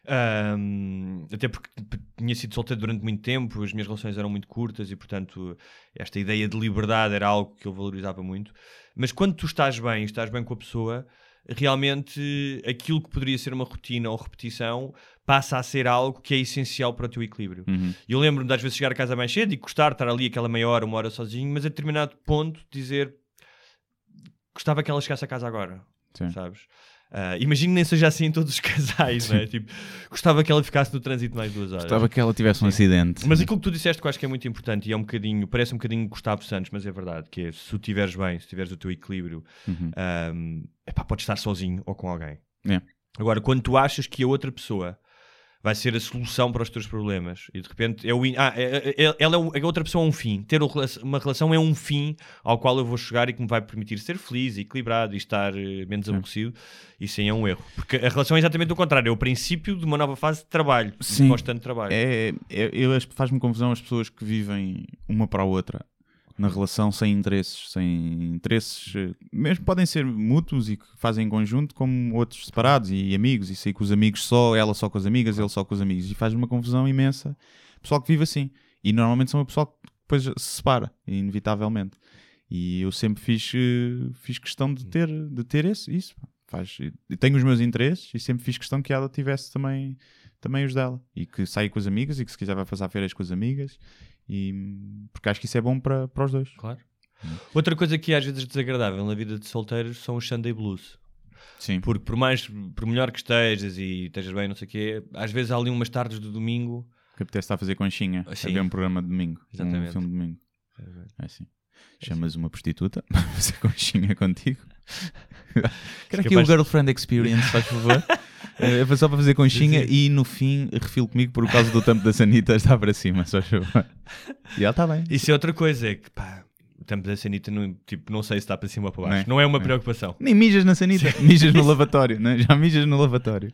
Ahm, até porque tinha sido solteiro durante muito tempo, as minhas relações eram muito curtas e, portanto, esta ideia de liberdade era algo que eu valorizava muito. Mas quando tu estás bem, estás bem com a pessoa, realmente aquilo que poderia ser uma rotina ou repetição passa a ser algo que é essencial para o teu equilíbrio. Uhum. E eu lembro-me de às vezes chegar a casa mais cedo e gostar de estar ali aquela meia hora, uma hora sozinho, mas a determinado ponto dizer gostava que ela chegasse a casa agora, Sim. sabes? Ah, imagino que nem seja assim em todos os casais, não é? Tipo, gostava que ela ficasse no trânsito mais duas horas. Gostava que ela tivesse um acidente. Mas aquilo que tu disseste que eu acho que é muito importante e é um bocadinho, parece um bocadinho Gustavo Santos, mas é verdade, que é se tu tiveres bem, se tiveres o teu equilíbrio, Uhum. ahm, epá, podes estar sozinho ou com alguém. É. Agora, quando tu achas que a outra pessoa vai ser a solução para os teus problemas e de repente é o in- ah, é- é- é- ela é o- outra pessoa é um fim. Ter uma relação é um fim ao qual eu vou chegar e que me vai permitir ser feliz, equilibrado e estar eh, menos aborrecido. Isso sim é um erro. Porque a relação é exatamente o contrário, é o princípio de uma nova fase de trabalho, Sim. de constante trabalho. É, é- eu acho- faz-me confusão as pessoas que vivem uma para a outra na relação sem interesses, sem interesses, eh, mesmo podem ser mútuos e que fazem em conjunto, como outros separados e amigos, e sair com os amigos só, ela só com as amigas, ele só com os amigos, e faz uma confusão imensa. Pessoal que vive assim, e normalmente são o pessoal que depois se separa, inevitavelmente. E eu sempre fiz, eh, fiz questão de ter, de ter esse, isso. Faz, tenho os meus interesses e sempre fiz questão que ela tivesse também também os dela. E que saia com as amigas e que se quiser vai passar férias com as amigas. E, porque acho que isso é bom para, para os dois. Claro. Outra coisa que é às vezes desagradável na vida de solteiros são os Sunday Blues. Sim. Porque por mais, por melhor que estejas e estejas bem, não sei o quê, às vezes há ali umas tardes de domingo. Que apetece estar a fazer conchinha. Ah, A sim. ver um programa de domingo. Exatamente. Um filme de domingo. É assim. Chamas uma prostituta para fazer conchinha contigo. Quero aqui o Girlfriend Experience, faz favor. É só para fazer conchinha Sim. e no fim refilo comigo por causa do tampo da sanita está para cima, só favor. E ela está bem. Isso é outra coisa, é que pá, o tempo da sanita não, tipo, não sei se está para cima ou para baixo. Não Não é? é, uma Não é. preocupação. Nem mijas na sanita, mijas no lavatório, né? já mijas no lavatório.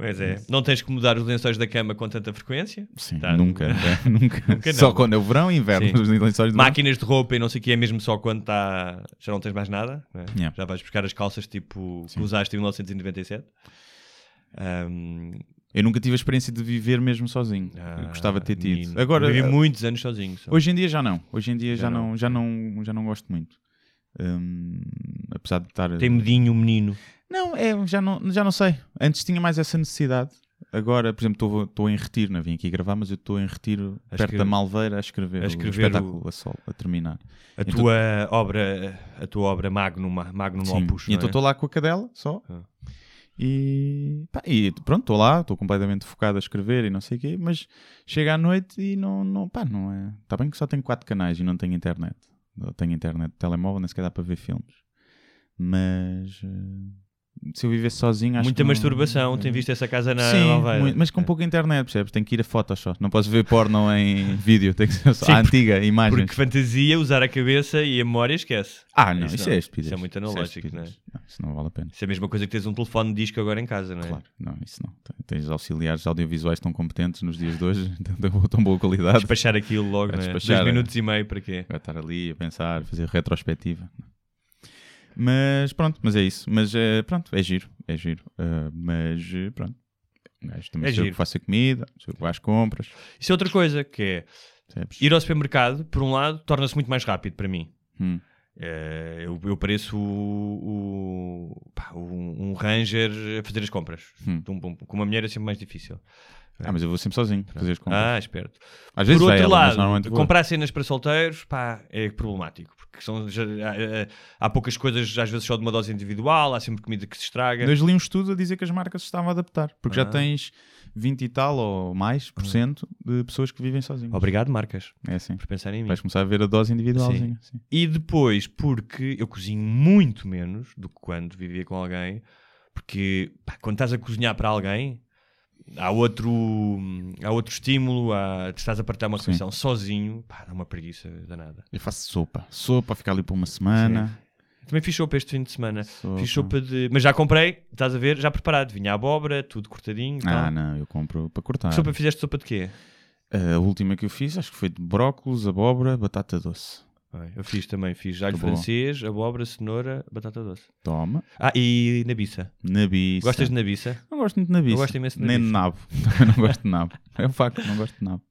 Pois é. Não tens que mudar os lençóis da cama com tanta frequência. Sim, Tá. nunca, nunca. Nunca Só quando é o verão e inverno, Sim. os lençóis verão. Máquinas de roupa e não sei o que é mesmo só quando está. Já não tens mais nada. né? Yeah. Já vais buscar as calças tipo que usaste em 1997. Ahm, Eu nunca tive a experiência de viver mesmo sozinho. ah, gostava de ter tido. menino. Agora, Vivi eh, muitos anos sozinho. só. hoje em dia já não. Hoje em dia já, Já não. não. já não, já não gosto muito. Hum, apesar de estar. Tem medinho o menino. Não, é, já não, já não sei. Antes tinha mais essa necessidade. Agora, por exemplo, estou- em retiro, não vim aqui gravar, mas eu estou em retiro A perto escrever- da Malveira a escrever, a o escrever espetáculo o- a sol, a terminar. A Então- tua obra, a tua obra Magnum, Magnum Sim. Opus. E não então é? estou lá com a cadela só. Ah. E, pá, e pronto, estou lá, estou completamente focado a escrever e não sei o quê, mas chega à noite e não, não, pá, não é. Está bem que só tenho quatro canais e não tenho internet. Eu tenho internet, telemóvel, nem sequer dá para ver filmes. Mas eh, se eu vivesse sozinho, acho Muita que não- masturbação, tem visto essa casa na Sim, Malveira. muito, mas com É. pouca internet, percebes? Tenho que ir a fotos só. Não posso ver porno em vídeo, tem que ser só Sim, a porque- antiga, imagens. Porque fantasia, usar a cabeça e a memória esquece. Ah, não, Isso isso, não. é estupidez. Isso é muito analógico, estupidez. não é? Não, isso não vale a pena. Isso é a mesma coisa que tens um telefone de disco agora em casa, não é? Claro, não, isso não. Tens auxiliares audiovisuais tão competentes nos dias de hoje, de tão boa qualidade. Despachar aquilo logo, não é? Dois é. minutos e meio para quê? Vai estar ali a pensar, fazer retrospectiva. Mas pronto, mas é isso. Mas eh, pronto, é giro, é giro. Ah, mas eh, pronto. Um gajo também É eu giro. que faço a comida, sou eu que vou às compras. Isso é outra coisa, que é percebes? ir ao supermercado, por um lado, torna-se muito mais rápido para mim. Hum. Eh, eu, eu pareço o, o- pá, um, um ranger a fazer as compras. Hum. Um- um- com uma mulher é sempre mais difícil. Ah, mas eu vou sempre sozinho fazer as compras. Ah, esperto. Às vezes Por vai outro ela, mas lado, comprar cenas para solteiros, pá, é problemático. Porque são, já- há, há poucas coisas, às vezes só de uma dose individual, há sempre comida que se estraga. Hoje li um estudo a dizer que as marcas se estavam a adaptar, porque já Ah. tens 20 e tal ou mais por cento de pessoas que vivem sozinhas. Obrigado, marcas, É assim. por pensar em mim. Vais começar a ver a dose individualzinha. Sim. E depois, porque eu cozinho muito menos do que quando vivia com alguém, porque pá, quando estás a cozinhar para alguém, há outro, há outro estímulo, há, estás a partilhar uma Sim. refeição sozinho, pá, dá uma preguiça danada. Eu faço sopa. Sopa, ficar ali por uma semana. Também fiz sopa este fim de semana. Sopa. Fiz sopa de. Mas já comprei, estás a ver, já preparado. Vinha a abóbora, tudo cortadinho. Ah, tal. não, eu compro para cortar. Sopa, fizeste sopa de quê? A última que eu fiz, acho que foi de brócolis, abóbora, batata doce. Eu fiz também, fiz alho Tá bom. francês, abóbora, cenoura, batata doce. Toma. Ah, e nabiça. Nabiça. Gostas de nabiça? Não gosto muito de nabiça. Eu gosto imenso de Nem de nabiça. nabo. Também não gosto de nabo. É um facto, não gosto de nabo.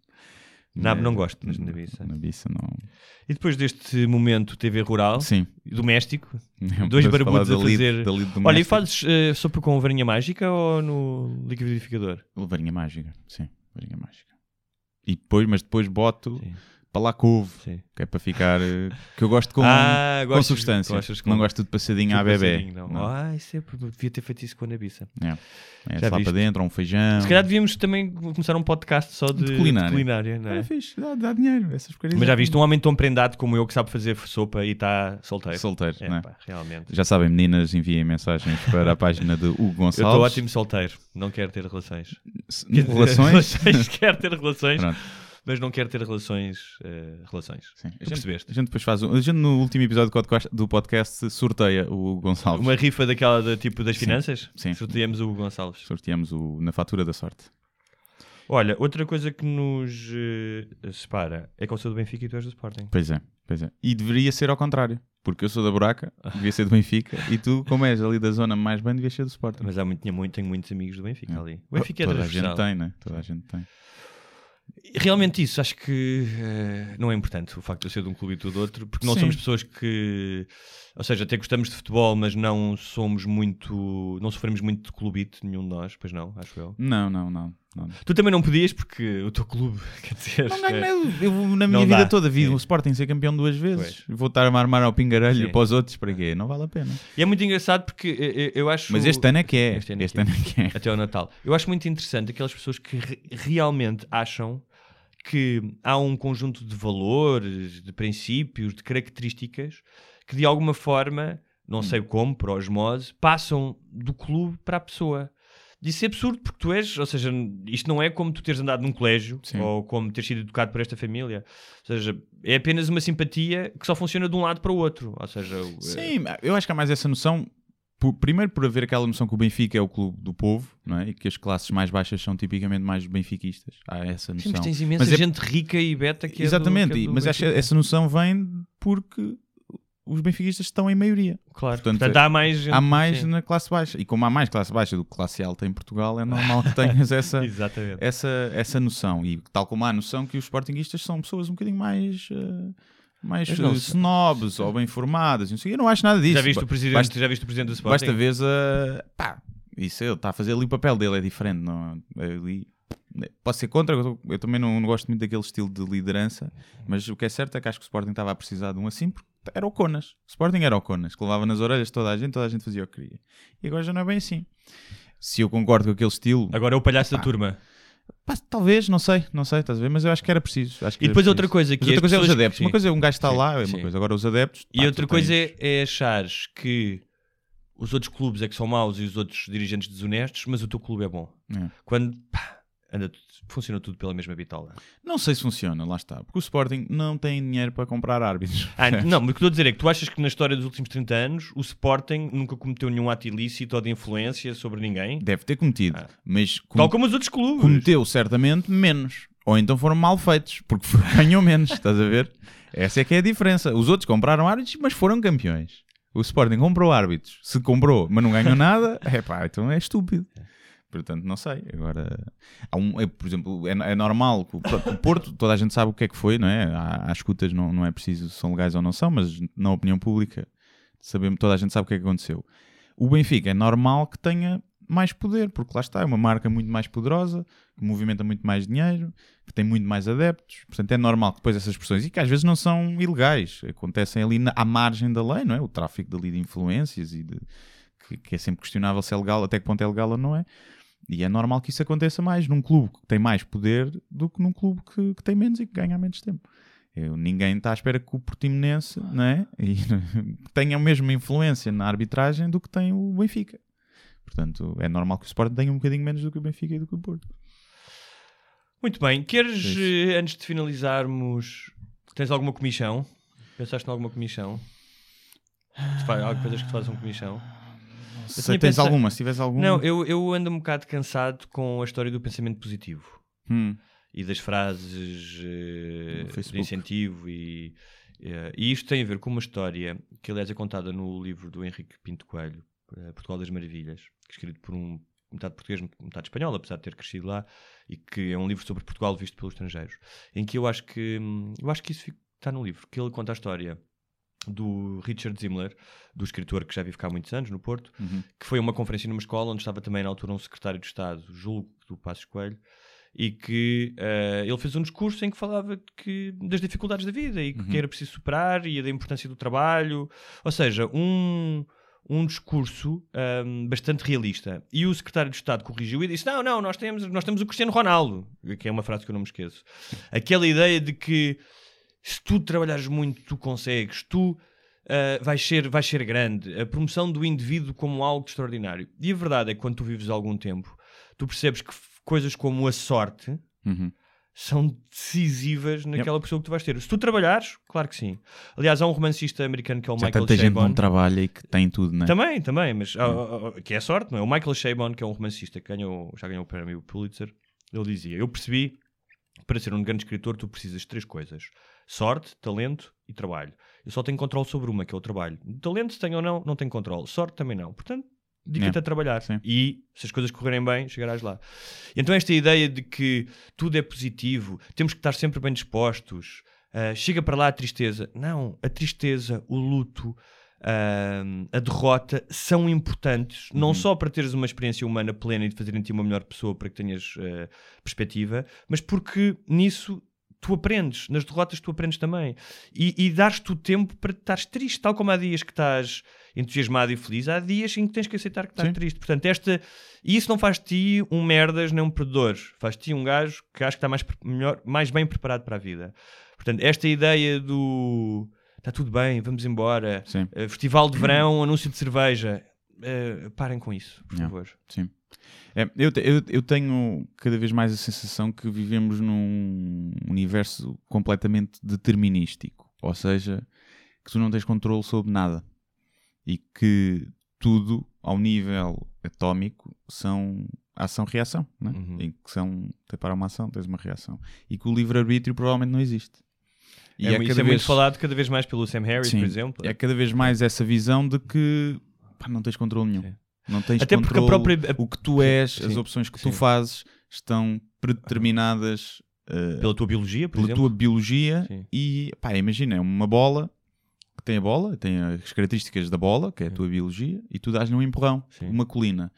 Nabo não gosto, mas de nabiça. Nabiça não. E depois deste momento TV rural, Sim. doméstico, dois podemos barbudos falar a da lead- fazer. da Olha, e doméstica. fazes eh, sopa com varinha mágica ou no liquidificador? Varinha mágica, sim, varinha mágica. E depois, mas depois boto Sim. Para lá couve, Sim. que é para ficar. eh, que eu gosto com, Ah, com substância. gostas com- Não gosto de passadinho à bebê. não. Não. Ah, isso é, devia ter feito isso com a Nabiça. É, é lá viste? para dentro, um feijão. Se calhar devíamos também começar um podcast só de, De culinária. de culinária, não é? É fixe, dá, dá dinheiro. Essas Mas já viste um homem tão prendado como eu que sabe fazer sopa e está solteiro. Solteiro, É, não é? pá, realmente. Já sabem, meninas, enviem mensagens para a página de Hugo Eu Gonçalves. estou ótimo solteiro, não quero ter relações. Relações? relações, quero ter relações, Pronto. Mas não quero ter relações. eh, relações. Sim. A gente, percebeste? a gente depois faz um, A gente no último episódio do podcast, sorteia o Gonçalves. Uma rifa daquela de, tipo das Sim, finanças? sim. Sorteamos o Gonçalves. Sorteamos o, na fatura da sorte. Olha, outra coisa que nos eh, separa é que eu sou do Benfica e tu és do Sporting. Pois é, pois é. E deveria ser ao contrário. Porque eu sou da Buraca, devia ser do Benfica. e tu, como és ali da zona mais bem, devias ser do Sporting. Mas há muito, tinha muito, tenho muitos amigos do Benfica ali. O Benfica é Toda a gente tem, né? Toda a gente tem. Realmente isso, acho que eh, não é importante o facto de eu ser de um clube e tu de outro, porque não Sim. somos pessoas que, ou seja, até gostamos de futebol, mas não somos muito, não sofremos muito de clubite, nenhum de nós, pois não, acho eu. Não, não, não. não. Tu também não podias porque o teu clube, quer dizer, Não é- eu, eu na minha vida dá. toda vi o Sporting ser campeão duas vezes. Vou estar a armar ao pingarelho Sim. para os outros, para quê? Não vale a pena. E é muito engraçado porque eh, eu, eu acho. Mas este ano é que é. Este Este ano ano, é que é que é. até ao Natal. Eu acho muito interessante aquelas pessoas que re- realmente acham que há um conjunto de valores, de princípios, de características que de alguma forma, não sei como, por osmose, passam do clube para a pessoa. Isso é absurdo porque tu és, ou seja, isto não é como tu teres andado num colégio Sim. ou como teres sido educado por esta família. Ou seja, é apenas uma simpatia que só funciona de um lado para o outro. Ou seja, Sim, eu acho que há mais essa noção. Por- primeiro, por haver aquela noção que o Benfica é o clube do povo, não é? E que as classes mais baixas são tipicamente mais benfiquistas. Há essa Sim, noção. mas tens imensa Mas é- gente rica e beta que é do- Exatamente, que é mas Benfica. essa noção vem porque os benfiquistas estão em maioria. Claro, Portanto, portanto, há mais gente. Há mais sim. na classe baixa. E como há mais classe baixa do que classe alta em Portugal, é normal que tenhas essa, Exatamente. essa, essa noção. E tal como há a noção que os sportinguistas são pessoas um bocadinho mais. eh, mais eh, sei. snobs ou bem formadas. e não sei. Eu não acho nada disso. Já viste, o presidente, Basta, já viste o presidente do Sporting? basta ver a. Pá, isso ele está a fazer ali o papel dele, é diferente. Não, é ali, posso ser contra, eu, eu também não, não gosto muito daquele estilo de liderança, mas o que é certo é que acho que o Sporting estava a precisar de um assim, porque era o Conas. O Sporting era o Conas, que levava nas orelhas toda a gente, toda a gente fazia o que queria. E agora já não é bem assim. Se eu concordo com aquele estilo, Agora é o palhaço da Pá. turma. Pá, talvez, não sei, não sei, estás a ver, mas eu acho que era preciso. Acho que E depois outra coisa Mas que outra as coisa é os adeptos. sim. Uma coisa é um gajo Sim, lá, é sim. uma coisa. Agora os adeptos. E pá, outra coisa tens- é, é achares que os outros clubes é que são maus e os outros dirigentes desonestos, mas o teu clube é bom. É. Quando pá, anda, funciona tudo pela mesma bitola. Não sei se funciona, lá está. Porque o Sporting não tem dinheiro para comprar árbitros. Ah, não, mas o que estou a dizer é que tu achas que na história dos últimos 30 anos o Sporting nunca cometeu nenhum ato ilícito ou de influência sobre ninguém? Deve ter cometido, Ah. mas com- Tal como os outros clubes. cometeu certamente menos. Ou então foram mal feitos, porque ganhou menos, estás a ver? Essa é que é a diferença. Os outros compraram árbitros, mas foram campeões. O Sporting comprou árbitros. Se comprou, mas não ganhou nada, é pá, então é estúpido. Portanto, não sei. Agora, há um, é, por exemplo, é, é normal o, Porto, toda a gente sabe o que é que foi, não é? Há, há escutas, não, não é preciso se são legais ou não são, mas na opinião pública, sabemos, toda a gente sabe o que é que aconteceu. O Benfica é normal que tenha mais poder, porque lá está, é uma marca muito mais poderosa, que movimenta muito mais dinheiro, que tem muito mais adeptos. Portanto, é normal que depois essas pressões, e que às vezes não são ilegais, acontecem ali na, à margem da lei, não é? O tráfico dali de influências e de, que, que é sempre questionável se é legal, até que ponto é legal ou não é. E é normal que isso aconteça mais num clube que tem mais poder do que num clube que, que tem menos e que ganha há menos tempo. Eu, ninguém está à espera que o Portimonense não é? E, tenha a mesma influência na arbitragem do que tem o Benfica. Portanto, é normal que o Sporting tenha um bocadinho menos do que o Benfica e do que o Porto. Muito bem. Queres, É eh, antes de finalizarmos, tens alguma comissão? Pensaste em alguma comissão? Faz, há coisas que te façam comissão? Se tens pensado- alguma, se tiveres alguma. Não, eu, eu ando um bocado cansado com a história do pensamento positivo. Hum, e das frases No de incentivo e, eh, e isto tem a ver com uma história que aliás é contada no livro do Henrique Pinto Coelho, eh, Portugal das Maravilhas, escrito por um metade português, metade espanhol, apesar de ter crescido lá, e que é um livro sobre Portugal visto pelos estrangeiros, em que eu acho que hum, eu acho que isso está no livro, que ele conta a história do Richard Zimmler, do escritor que já vive cá há muitos anos, no Porto, uhum. que foi a uma conferência numa escola onde estava também na altura um secretário de Estado, julgo do Passos Coelho, e que eh, ele fez um discurso em que falava que, das dificuldades da vida e que, que era preciso superar e da importância do trabalho. Ou seja, um, um discurso ahm, bastante realista. E o secretário de Estado corrigiu e disse: Não, não, nós temos, nós temos o Cristiano Ronaldo, que é uma frase que eu não me esqueço. Aquela ideia de que se tu trabalhares muito, tu consegues, tu ah, vais, ser, vais ser grande. A promoção do indivíduo como algo extraordinário. E a verdade é que quando tu vives algum tempo, tu percebes que coisas como a sorte Uhum. são decisivas naquela pessoa que tu vais ter. Se tu trabalhares, claro que sim. Aliás, há um romancista americano que é o Já Michael tanta gente Chabon. não trabalha e que tem tudo, não é? Também, também, mas ah, ah, ah, que é sorte, não é? O Michael Chabon, que é um romancista que ganhou, já ganhou o prémio Pulitzer, ele dizia: Eu percebi para ser um grande escritor tu precisas de três coisas: sorte, talento e trabalho. Eu só tenho controle sobre uma, que é o trabalho. Talento, se tenho ou não, não tenho controle. Sorte também não. Portanto, dedica-te É, a trabalhar. sim. E se as coisas correrem bem, chegarás lá. Então, esta ideia de que tudo é positivo, temos que estar sempre bem dispostos. ah, chega para lá a tristeza. Não, a tristeza, o luto, ah, a derrota são importantes, Uhum. não só para teres uma experiência humana plena e de fazerem ti uma melhor pessoa para que tenhas ah, perspectiva, mas porque nisso tu aprendes, nas derrotas tu aprendes também. E, e dás-te o tempo para estares triste, tal como há dias que estás entusiasmado e feliz, há dias em que tens que aceitar que estás Sim. triste. Portanto, esta, e isso não faz de ti um merdas nem um perdedor, faz de ti um gajo que acho que está mais, melhor, mais bem preparado para a vida. Portanto, esta ideia do está tudo bem, vamos embora, Sim. eh, festival de verão, anúncio de cerveja, eh, parem com isso, por Yeah. favor. Sim. É, eu, eu, eu tenho cada vez mais a sensação que vivemos num universo completamente determinístico. Ou seja, que tu não tens controle sobre nada. E que tudo, ao nível atómico, são ação-reação. Né? Uhum. Em que são, te para uma ação, tens uma reação. E que o livre-arbítrio provavelmente não existe. E é, isso é muito falado cada vez mais pelo Sam Harris, Sim, por exemplo. É cada vez mais essa visão de que pá, não tens controle nenhum. Sim. Não tens Até porque a controle. própria- O que tu és, Sim, as opções que sim. tu fazes estão predeterminadas eh, Pela tua biologia, pela exemplo. tua biologia e pá, imagina, é uma bola que tem a bola, tem as características da bola, que é a tua biologia, e tu dás-lhe um empurrão, uma colina.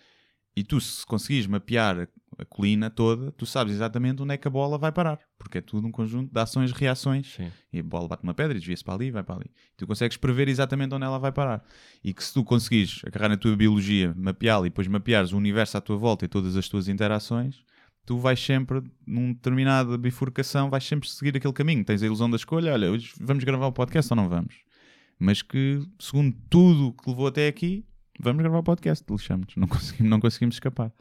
E tu, se conseguires mapear a, colina toda, tu sabes exatamente onde é que a bola vai parar, porque é tudo um conjunto de ações e reações. Sim. E a bola bate uma pedra e desvia-se para ali e vai para ali. Tu consegues prever exatamente onde ela vai parar. E que se tu conseguires agarrar na tua biologia, mapeá-la e depois mapeares o universo à tua volta e todas as tuas interações, tu vais sempre, numa determinada bifurcação, vais sempre seguir aquele caminho. Tens a ilusão da escolha, olha, hoje vamos gravar o podcast ou não vamos? Mas que, segundo tudo que levou até aqui, vamos gravar o podcast, lixamos. Não conseguimos, não conseguimos escapar.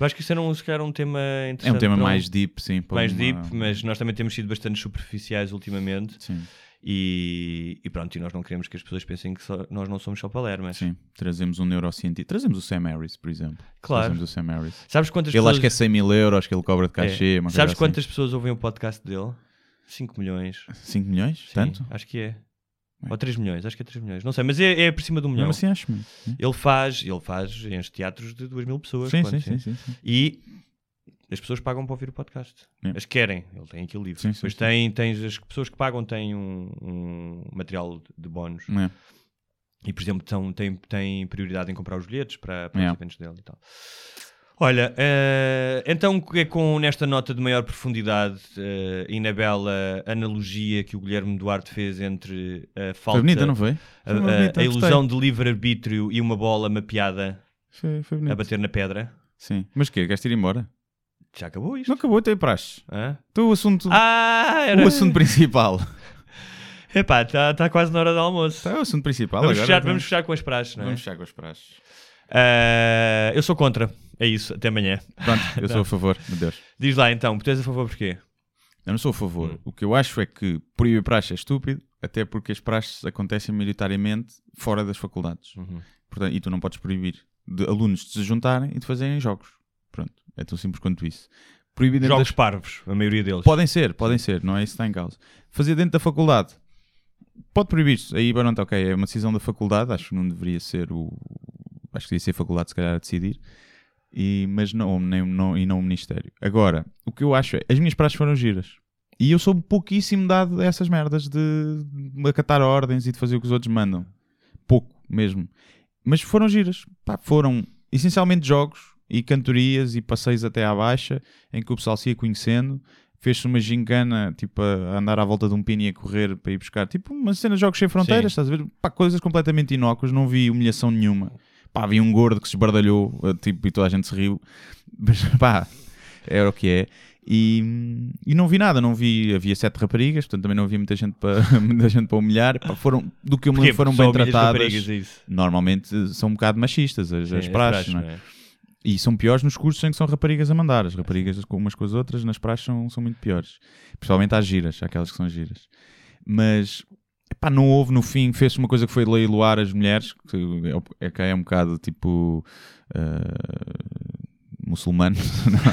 Eu acho que isso era um, se calhar, um tema É interessante. um tema mais deep, sim. mais uma- deep, mas nós também temos sido bastante superficiais ultimamente. Sim, E, e pronto, e nós não queremos que as pessoas pensem que só- nós não somos só palermas. sim. Trazemos um neurocientista. Trazemos o Sam Harris, por exemplo. Claro. Trazemos o Sam Harris. Sabes quantas Ele pessoas. acho que é 100 mil euros que ele cobra de É. cachê. uma Sabes coisa quantas pessoas ouvem o podcast dele? 5 milhões. Assim. 5 milhões? Sim, Tanto? Acho que é. Bem. Ou 3 milhões, acho que é 3 milhões. Não sei, mas é, é por cima de um milhão. Mesmo assim acho muito. Ele faz, ele faz enche teatros de 2 mil pessoas. Sim, quando, sim, sim, sim, sim. E as pessoas pagam para ouvir o podcast. É. As querem, ele tem aquilo livre. Sim, sim, Depois sim. tem, tens as pessoas que pagam têm um, um material de bónus. É. E, por exemplo, tão, têm, têm prioridade em comprar os bilhetes para, para Yeah. os eventos dele e tal. Olha, eh, então é com nesta nota de maior profundidade eh, e na bela analogia que o Guilherme Duarte fez entre a falta, Foi bonita, não foi? a, Foi a- bonita, a gostei. ilusão de livre-arbítrio e uma bola mapeada Foi, foi a bater na pedra. Sim. Mas o quê? Queres ir embora? Já acabou isto? Não acabou, tem praxe. Hã? Então o assunto, Ah, era... o assunto principal. Epá, está tá quase na hora do almoço. Está o assunto principal Vamos, agora. fechar, então. vamos fechar com as praxes, não é? Vamos fechar com as praxes. Ah, eu sou contra. É isso. Até amanhã. Pronto, eu sou a favor, meu Deus. Diz lá então, tu és a favor porquê? Eu não sou a favor. Hum. O que eu acho é que proibir praxe é estúpido, até porque as praxes acontecem maioritariamente fora das faculdades. Uhum. Portanto, e tu não podes proibir de alunos de se juntarem e de fazerem jogos. Pronto, é tão simples quanto isso. Proibir Jogos das- parvos, a maioria deles. Podem ser, podem ser, não é isso que está em causa. Fazer dentro da faculdade, pode proibir-se. Aí, pronto, ok, é uma decisão da faculdade, acho que não deveria ser o. Acho que devia ser a faculdade, se calhar, a decidir. E, mas não, nem, não, e não o Ministério. Agora, o que eu acho é, as minhas praxes foram giras. E eu sou pouquíssimo dado a essas merdas de, acatar ordens e de fazer o que os outros mandam. Pouco, mesmo. Mas foram giras. Pá, foram essencialmente jogos e cantorias e passeios até à baixa, em que o pessoal se ia conhecendo. Fez-se uma gincana, tipo, a andar à volta de um pino e a correr para ir buscar, tipo, uma cena de jogos sem fronteiras, Sim. estás a ver? Pá, coisas completamente inócuas, não vi humilhação nenhuma. Pá, havia um gordo que se esbardalhou, eh, tipo, e toda a gente se riu. Mas, pá, era o que é. E, e não vi nada, não vi, havia sete raparigas, portanto também não havia muita gente para, muita gente para humilhar. Pá, foram, do que eu me lembro, foram bem tratadas. é? Normalmente eh, são um bocado machistas as, Sim, as praxes, não é? é? E são piores nos cursos em que são raparigas a mandar. As raparigas umas com as outras nas praxes são, são muito piores. Principalmente às giras, aquelas que são giras. Mas, epá, não houve no fim, fez uma coisa que foi leiloar as mulheres, que é, é, que é um bocado tipo... ah, muçulmano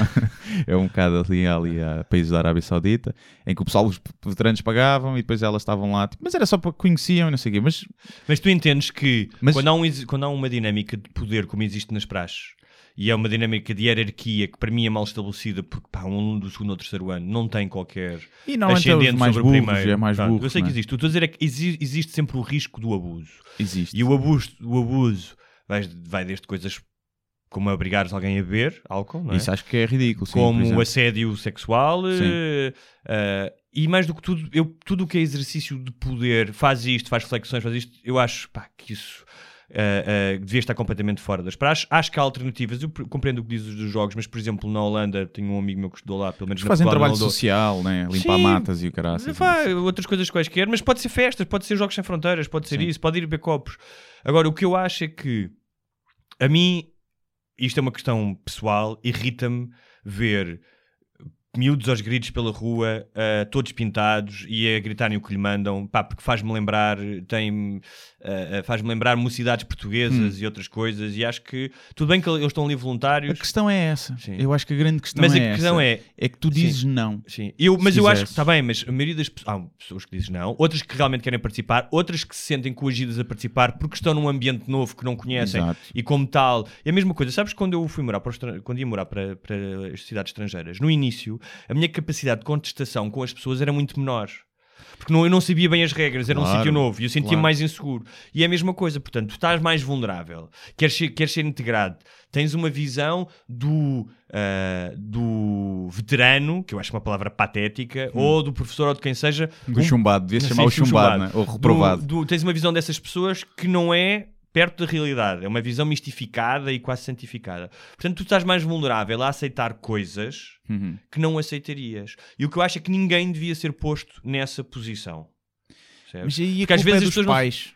é um bocado ali, ali a países da Arábia Saudita em que o pessoal, os veteranos pagavam e depois elas estavam lá, tipo, mas era só para que conheciam e não sei o quê, mas Mas tu entendes que Mas- quando, há um quando há uma dinâmica de poder como existe nas praxes e é uma dinâmica de hierarquia que para mim é mal estabelecida porque pá, um aluno do segundo ou terceiro ano não tem qualquer e não os ascendente mais sobre o burros, primeiro. é mais Pronto, burro, eu sei que é? existe. O que estou a dizer é que exi- existe sempre o risco do abuso. existe. E o abuso, o abuso vai, vai desde coisas como obrigares alguém a beber álcool, é? Isso acho que é ridículo, sim, como exemplo. assédio sexual eh, eh, e mais do que tudo, eu, tudo o que é exercício de poder, faz isto, faz flexões, faz isto, eu acho pá, que isso eh, eh, devia estar completamente fora das praxes. Acho que há alternativas, eu pr- compreendo o que dizes dos jogos, mas por exemplo, na Holanda, tenho um amigo meu que estudou lá, pelo menos fazem trabalho social, né? limpar Sim. matas e o caraças. Vá, outras coisas quaisquer, mas pode ser festas, pode ser jogos sem fronteiras, pode ser Sim. isso, pode ir beber copos. Agora, o que eu acho é que a mim, isto é uma questão pessoal, irrita-me ver miúdos aos gritos pela rua, ah, todos pintados e a gritarem o que lhe mandam, pá, porque faz-me lembrar, tem, ah, faz-me lembrar mocidades portuguesas e outras coisas, e acho que tudo bem que eles estão ali A voluntários, questão é essa. Sim. Eu acho que a grande questão mas é a questão essa. é, É que tu dizes não. Sim, eu, mas eu acho que está bem, mas a maioria das pessoas. Há pessoas que dizem não, outras que realmente querem participar, outras que se sentem coagidas a participar porque estão num ambiente novo que não conhecem Exato. e, como tal. É a mesma coisa, sabes quando eu fui morar para, quando ia morar para, para as cidades estrangeiras, no início, a minha capacidade de contestação com as pessoas era muito menor. Porque não, eu não sabia bem as regras, era um Claro, sítio novo e eu sentia-me claro. mais inseguro. E é a mesma coisa, portanto, tu estás mais vulnerável, queres ser, queres ser integrado, tens uma visão do, ah, do veterano, que eu acho uma palavra patética, ou do professor ou de quem seja. Do um- chumbado, devia chamar o sim, chumbado, né? ou reprovado. Do- do- tens uma visão dessas pessoas que não é perto da realidade, é uma visão mistificada e quase santificada. Portanto, tu estás mais vulnerável a aceitar coisas Uhum. que não aceitarias. E o que eu acho é que ninguém devia ser posto nessa posição. Percebes? Mas aí a Porque às culpa vezes é dos pessoas não- pais.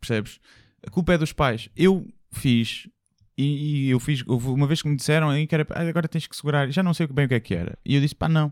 Percebes? A culpa é dos pais. Eu fiz. E, e eu fiz. Uma vez que me disseram que era. "Ah, agora tens que segurar. Já não sei bem o que é que era. E eu disse: pá, não.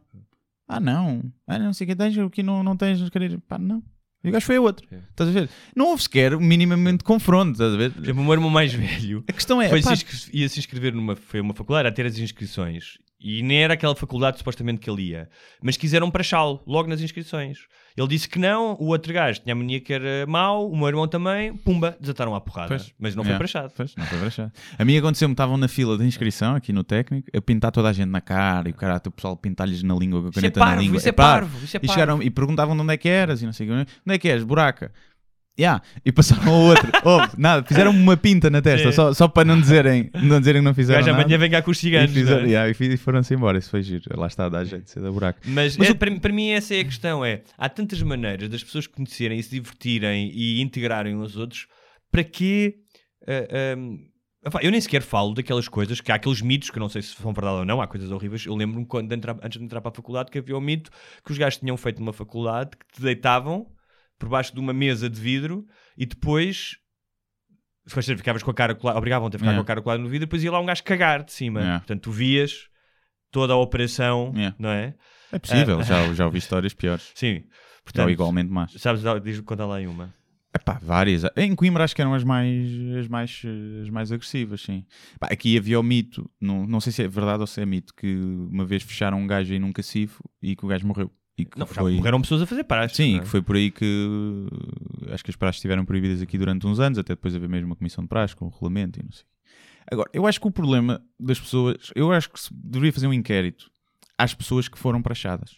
Ah, não. Ah, não sei o que tens. O que não, não tens. Querer. Pá, não. E o gajo foi a outro. É. Estás a ver? Não houve sequer minimamente confronto. Estás a ver? Por exemplo, o meu irmão mais velho A questão é. foi pá, se ia se inscrever numa foi uma faculdade a ter as inscrições e nem era aquela faculdade supostamente que ele ia, mas quiseram prachá-lo logo nas inscrições. Ele disse que não, o outro gajo tinha a mania que era mau, o meu irmão também, pumba, desataram à porrada. Pois. Mas não foi Yeah. prachado. Pois, não foi brachado. A mim aconteceu-me, estavam na fila de inscrição aqui no técnico, a pintar toda a gente na cara e o cara, o pessoal pintar-lhes na língua com a é caneta na parvo, língua. isso é parvo. parvo, isso é E, parvo. chegaram, e perguntavam de onde é que eras e não sei. Onde é que és? Buraca. Yeah. E passaram ao outro. Houve, nada, fizeram uma pinta na testa, É. só, só para não dizerem, não dizerem que não O fizeram gajo nada. amanhã vem cá com os E, ciganos. fizeram- não é? yeah, e fi- e foram-se embora, isso foi giro. Lá está, dá jeito de ser da buraca. Mas, Mas é, o- para, para mim essa é a questão, é há tantas maneiras das pessoas conhecerem e se divertirem e integrarem uns aos outros, para quê? ah, eu nem sequer falo daquelas coisas, que há aqueles mitos, que eu não sei se são verdade ou não, há coisas horríveis. Eu lembro-me quando de entrar- antes de entrar para a faculdade que havia o mito que os gajos tinham feito numa faculdade que te deitavam por baixo de uma mesa de vidro e depois ficavas com a cara colada, obrigavam-te a ficar Yeah. com a cara colada no vidro e depois ia lá um gajo cagar de cima. Yeah. Portanto, tu vias toda a operação, Yeah. não é? É possível, Ah. já, já ouvi histórias piores. Sim. Ou Portanto, igualmente más. sabes, diz conta lá uma. Epá, várias. Em Coimbra acho que eram as mais, as mais, as mais agressivas, sim. Pá, aqui havia o mito, não, não sei se é verdade ou se é mito, que uma vez fecharam um gajo aí num cacifo e que o gajo morreu. E que Não, já foi... morreram pessoas a fazer praxe. Sim, é? que foi por aí que acho que as praxes estiveram proibidas aqui durante uns anos, até depois haver mesmo uma comissão de praxe com o regulamento e não sei. Agora, eu acho que o problema das pessoas, eu acho que se deveria fazer um inquérito às pessoas que foram praxadas.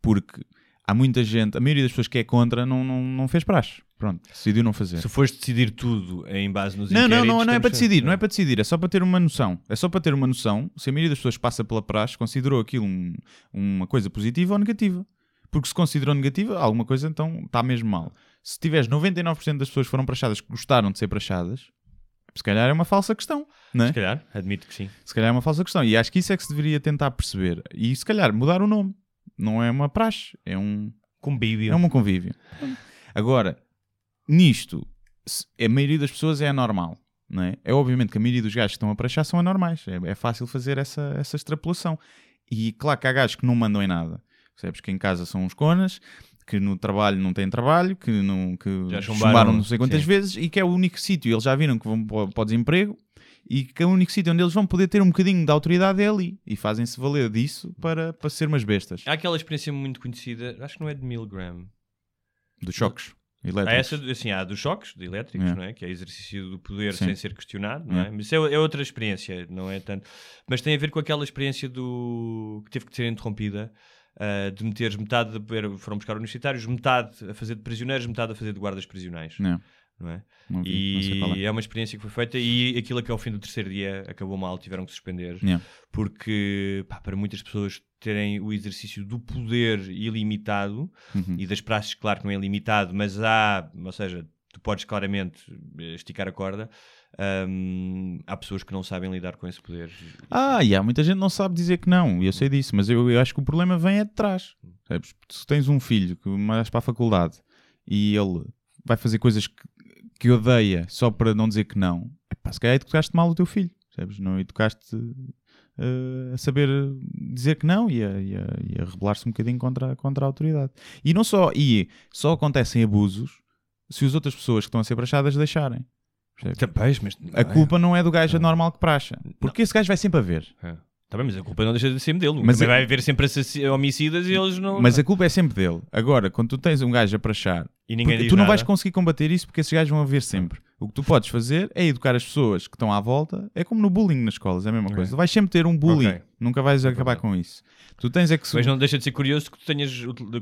Porque há muita gente, a maioria das pessoas que é contra não, não, não fez praxe. Pronto, decidiu não fazer. Se fores decidir tudo em base nos Não, não, não, não é para decidir, não é para decidir, é só para ter uma noção. É só para ter uma noção se a maioria das pessoas passa pela praxe considerou aquilo um- uma coisa positiva ou negativa. Porque se considerou negativa, alguma coisa então está mesmo mal. Se tiveres 99% das pessoas que foram praxadas que gostaram de ser praxadas, se calhar é uma falsa questão, não é? Se calhar, admito que sim. Se calhar é uma falsa questão. E acho que isso é que se deveria tentar perceber. E se calhar mudar o nome. Não é uma praxe, é um, Convívio. é um convívio. Agora, nisto, a maioria das pessoas é anormal. Não é? é obviamente que a maioria dos gajos que estão a praxar são anormais. É, é fácil fazer essa, essa extrapolação. E claro que há gajos que não mandam em nada. Percebes que em casa são uns conas, que no trabalho não têm trabalho, que, não, que Já chumbaram, chumbaram não sei quantas sim. vezes e que é o único sítio. Eles já viram que vão para o- para o desemprego e que é o único sítio onde eles vão poder ter um bocadinho de autoridade é ali. E fazem-se valer disso para, para ser umas bestas. Há aquela experiência muito conhecida, acho que não é de Milgram. Dos choques Há essa, assim, há dos choques de elétricos, É. não é? Que é exercício do poder Sim. sem ser questionado, não é? É. Mas isso é, é outra experiência, não é tanto. Mas tem a ver com aquela experiência do que teve que ser interrompida. ah, de meteres metade, de, foram buscar universitários, metade a fazer de prisioneiros, metade a fazer de guardas prisionais, Não, não é? não vi, E é. é uma experiência que foi feita e aquilo que ao fim do terceiro dia acabou mal, tiveram que suspender Yeah. porque pá, para muitas pessoas terem o exercício do poder ilimitado Uhum. e das praxes, claro que não é limitado, mas há, ou seja, tu podes claramente eh, esticar a corda. hum, há pessoas que não sabem lidar com esse poder. Ah, e há muita gente que não sabe dizer que não, e eu sei disso, mas eu, eu acho que o problema vem é de trás. Sabes? Se tens um filho que vais para a faculdade e ele vai fazer coisas que, que odeia só para não dizer que não, epá, se calhar educaste mal o teu filho, sabes? Não educaste eh, a saber dizer que não e a, a- a rebelar-se um bocadinho contra, contra a autoridade. E não só, e só acontecem abusos se as outras pessoas que estão a ser praxadas deixarem. Pois, mas A culpa não é do gajo anormal que praxa. Porque esse gajo vai sempre a ver. Tá bem, mas a culpa não deixa de ser dele. Mas é- vai haver sempre homicidas e eles não. Mas a culpa é sempre dele. Agora, quando tu tens um gajo a prachar, E ninguém tu não vais conseguir combater isso porque esses gajos vão haver sempre. O que tu podes fazer é educar as pessoas que estão à volta. É como no bullying nas escolas, é a mesma Ok. coisa. Tu vais sempre ter um bullying. Ok. Nunca vais acabar com isso. Tu tens é que... Mas não deixa de ser curioso que tu tenhas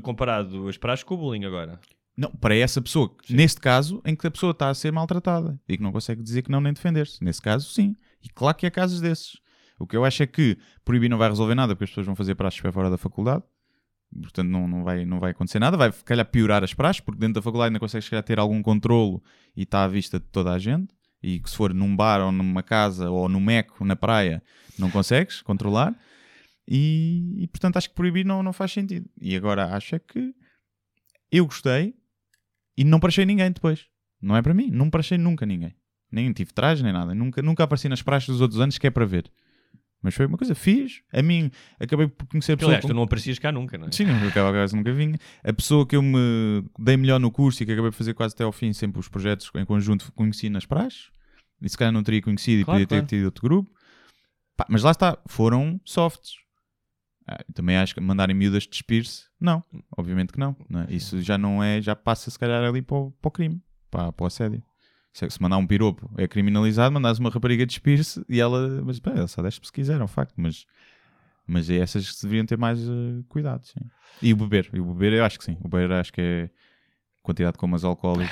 comparado as praxes com o bullying agora. Não, para essa pessoa, neste caso, em que a pessoa está a ser maltratada e que não consegue dizer que não nem defender-se. Nesse caso, sim. E claro que há casos desses. O que eu acho é que proibir não vai resolver nada porque as pessoas vão fazer praxes para fora da faculdade. Portanto, não, não, vai, não vai acontecer nada. Vai, calhar, piorar as praxes porque dentro da faculdade ainda consegues, se calhar, ter algum controlo e está à vista de toda a gente. E que se for num bar ou numa casa ou no meco, na praia, não consegues controlar. E, e, portanto, acho que proibir não, não faz sentido. E agora acho é que eu gostei e não parachei ninguém depois. Não é para mim. Não parachei nunca ninguém. Nem tive traje, nem nada. Nunca, nunca apareci nas praxes dos outros anos que é para ver. Mas foi uma coisa, fiz. A mim, acabei por conhecer a pessoa. aliás, tu não aparecias cá nunca, não é? Sim, acaba quase nunca vinha. A pessoa que eu me dei melhor no curso e que acabei de fazer quase até ao fim, sempre os projetos em conjunto, conheci nas praxes. E se calhar não teria conhecido Claro, e podia claro. ter tido outro grupo. Pá, mas lá está, foram softs. Ah, também acho que mandarem miúdas despir-se, não. Obviamente que não. não é? Isso já não é, já passa se calhar ali para o, para o crime, para, para o assédio. Se, se mandar um piropo é criminalizado, mandares uma rapariga despir-se e ela, mas pá, ela só desce se quiser, é um facto, mas, mas é essas que deveriam ter mais eh, cuidado, sim. E o beber, e o beber eu acho que sim, o beber acho que é quantidade como os alcoólicos,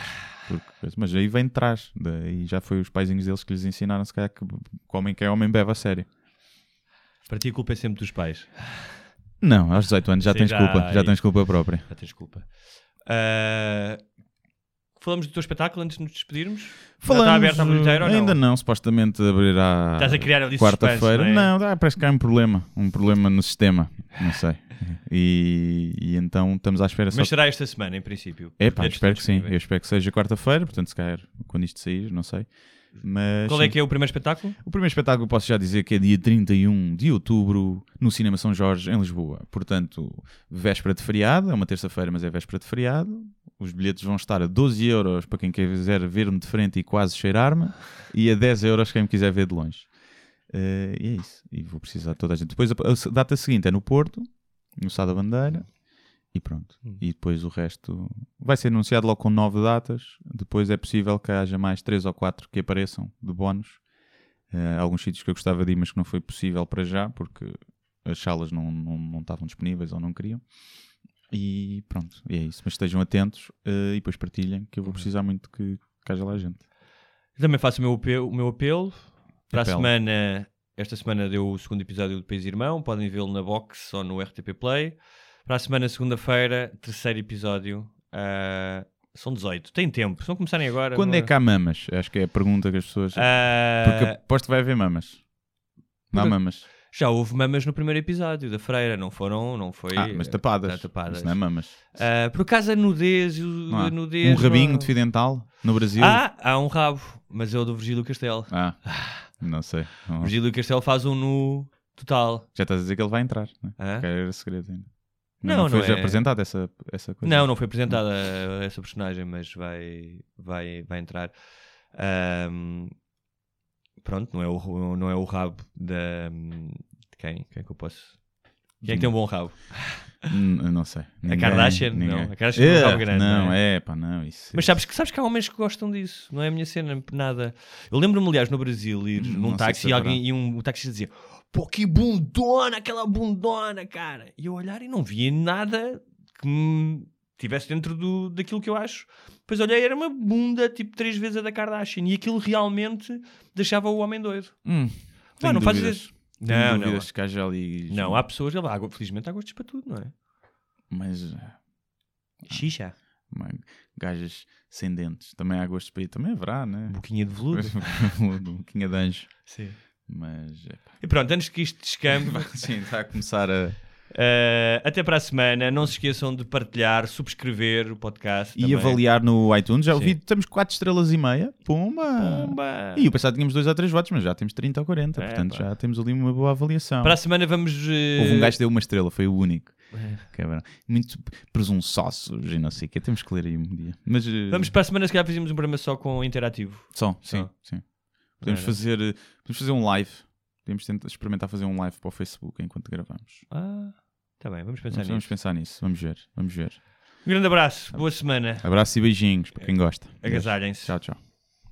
porque- mas aí vem de trás, daí já foi os paizinhos deles que lhes ensinaram, se calhar que que homem que é homem bebe a sério. Para ti a culpa é sempre dos pais. Não, aos 18 anos já Sim, tens já- culpa, já tens culpa própria. Já tens culpa. Ah, falamos do teu espetáculo antes de nos despedirmos? Já Falamos, está aberto à bilheteira ou não? ainda não, supostamente abrirá Estás a criar ali quarta-feira. não é? Não, dá, parece que há um problema, um problema no sistema, não sei. E, e então estamos à espera só Mas será esta semana, em princípio? É pá, espero que sim. Eu espero que seja quarta-feira, portanto, se calhar quando isto sair, não sei. Mas, Qual é sim. que é o primeiro espetáculo? O primeiro espetáculo posso já dizer que é dia 31 de outubro no Cinema São Jorge, em Lisboa. Portanto, véspera de feriado, é uma terça-feira, mas é véspera de feriado. Os bilhetes vão estar a 12 euros para quem quiser ver-me de frente e quase cheirar-me, e a 10 euros quem me quiser ver de longe. Eh, e é isso. E vou precisar de toda a gente. Depois a, a data seguinte é no Porto, no Sá da Bandeira, e pronto. E depois o resto vai ser anunciado logo com nove datas. Depois é possível que haja mais três ou quatro que apareçam de bónus. Eh, alguns sítios que eu gostava de ir, mas que não foi possível para já, porque as salas não, não, não estavam disponíveis ou não queriam. E pronto, e é isso. Mas estejam atentos eh, e depois partilhem, que eu Uhum. vou precisar muito que, que haja lá gente. Também faço o meu apelo. O meu apelo. Para Apelo. a semana, esta semana deu o segundo episódio do País Irmão. Podem vê-lo na box ou no RTP Play. Para a semana, segunda-feira, terceiro episódio. Ah, são 18. Tem tempo. Se não começarem agora. Quando não é que há mamas? Acho que é a pergunta que as pessoas. Ah, Porque aposto que vai haver mamas. Não há mamas. Já houve mamas no primeiro episódio da Freira, não foram? Não foi. Ah, mas tapadas. Tá, tapadas. Isso não é mamas. Ah, por acaso a nudez, e o, nudez. Um rabinho não- de fio dental no Brasil. Ah, há um rabo, mas é o do Virgílio Castelo. Ah, não sei. Não- Virgílio Castelo faz um nu total. Já estás a dizer que ele vai entrar. Né? Que era segredo ainda. Não, não foi não já é- apresentado essa, essa coisa. Não, não foi apresentada essa personagem, mas vai, vai, vai entrar. Ahm, pronto, não é, o, não é o rabo da. De quem? Quem é que eu posso. Quem é que tem um bom rabo? Hum, eu não sei. Ninguém- Kardashian? ninguém. Não, a Kardashian tem um É, rabo grande, Não, não é, pá, não. Isso, Mas sabes que, sabes que há homens que gostam disso, não é a minha cena, nada. Eu lembro-me, aliás, no Brasil, ir Hum, num não táxi se é e, alguém, e um, o taxista dizia: Pô, que bundona, aquela bundona, cara. E eu olhar e não via nada que me tivesse dentro do, daquilo que eu acho. Depois olhei, era uma bunda tipo três vezes a da Kardashian e aquilo realmente deixava o homem doido. Hum, Pá, não dúvidas. isso. Não, não. ali. Não, há pessoas, água- felizmente há gostos para tudo, não é? Mas. eh, Xixa. uma- gajas sem dentes. Também há gosto para ir. Também haverá, né? Boquinha de veludo. boquinha de anjo. Sim. Mas. E pronto, antes que isto descambe, Sim, está a começar a. Uh, até para a semana. Não se esqueçam de partilhar, subscrever o podcast. E também. avaliar no iTunes. Já ouvi, temos 4 estrelas e meia. Pumba! Pumba! E eu pensava que tínhamos 2 ou 3 votos, mas já temos 30 ou 40. É, portanto, pá. já temos ali uma boa avaliação. Para a semana vamos. uh, Houve um gajo que deu uma estrela, foi o único. Cabrão. Muito presunçosos e não sei o que. Temos que ler aí um dia. Mas, eh, Vamos para a semana, se calhar fazemos um programa só com interativo. Só, sim, Só. sim. Podemos Era. fazer, podemos fazer um live. Podemos tentar experimentar fazer um live para o Facebook enquanto gravamos. Ah, está bem, vamos pensar Vamos, vamos nisso. pensar nisso. Vamos ver. Vamos ver. Um grande abraço, boa semana. Abraço e beijinhos para quem gosta. Agasalhem-se. Tchau, tchau.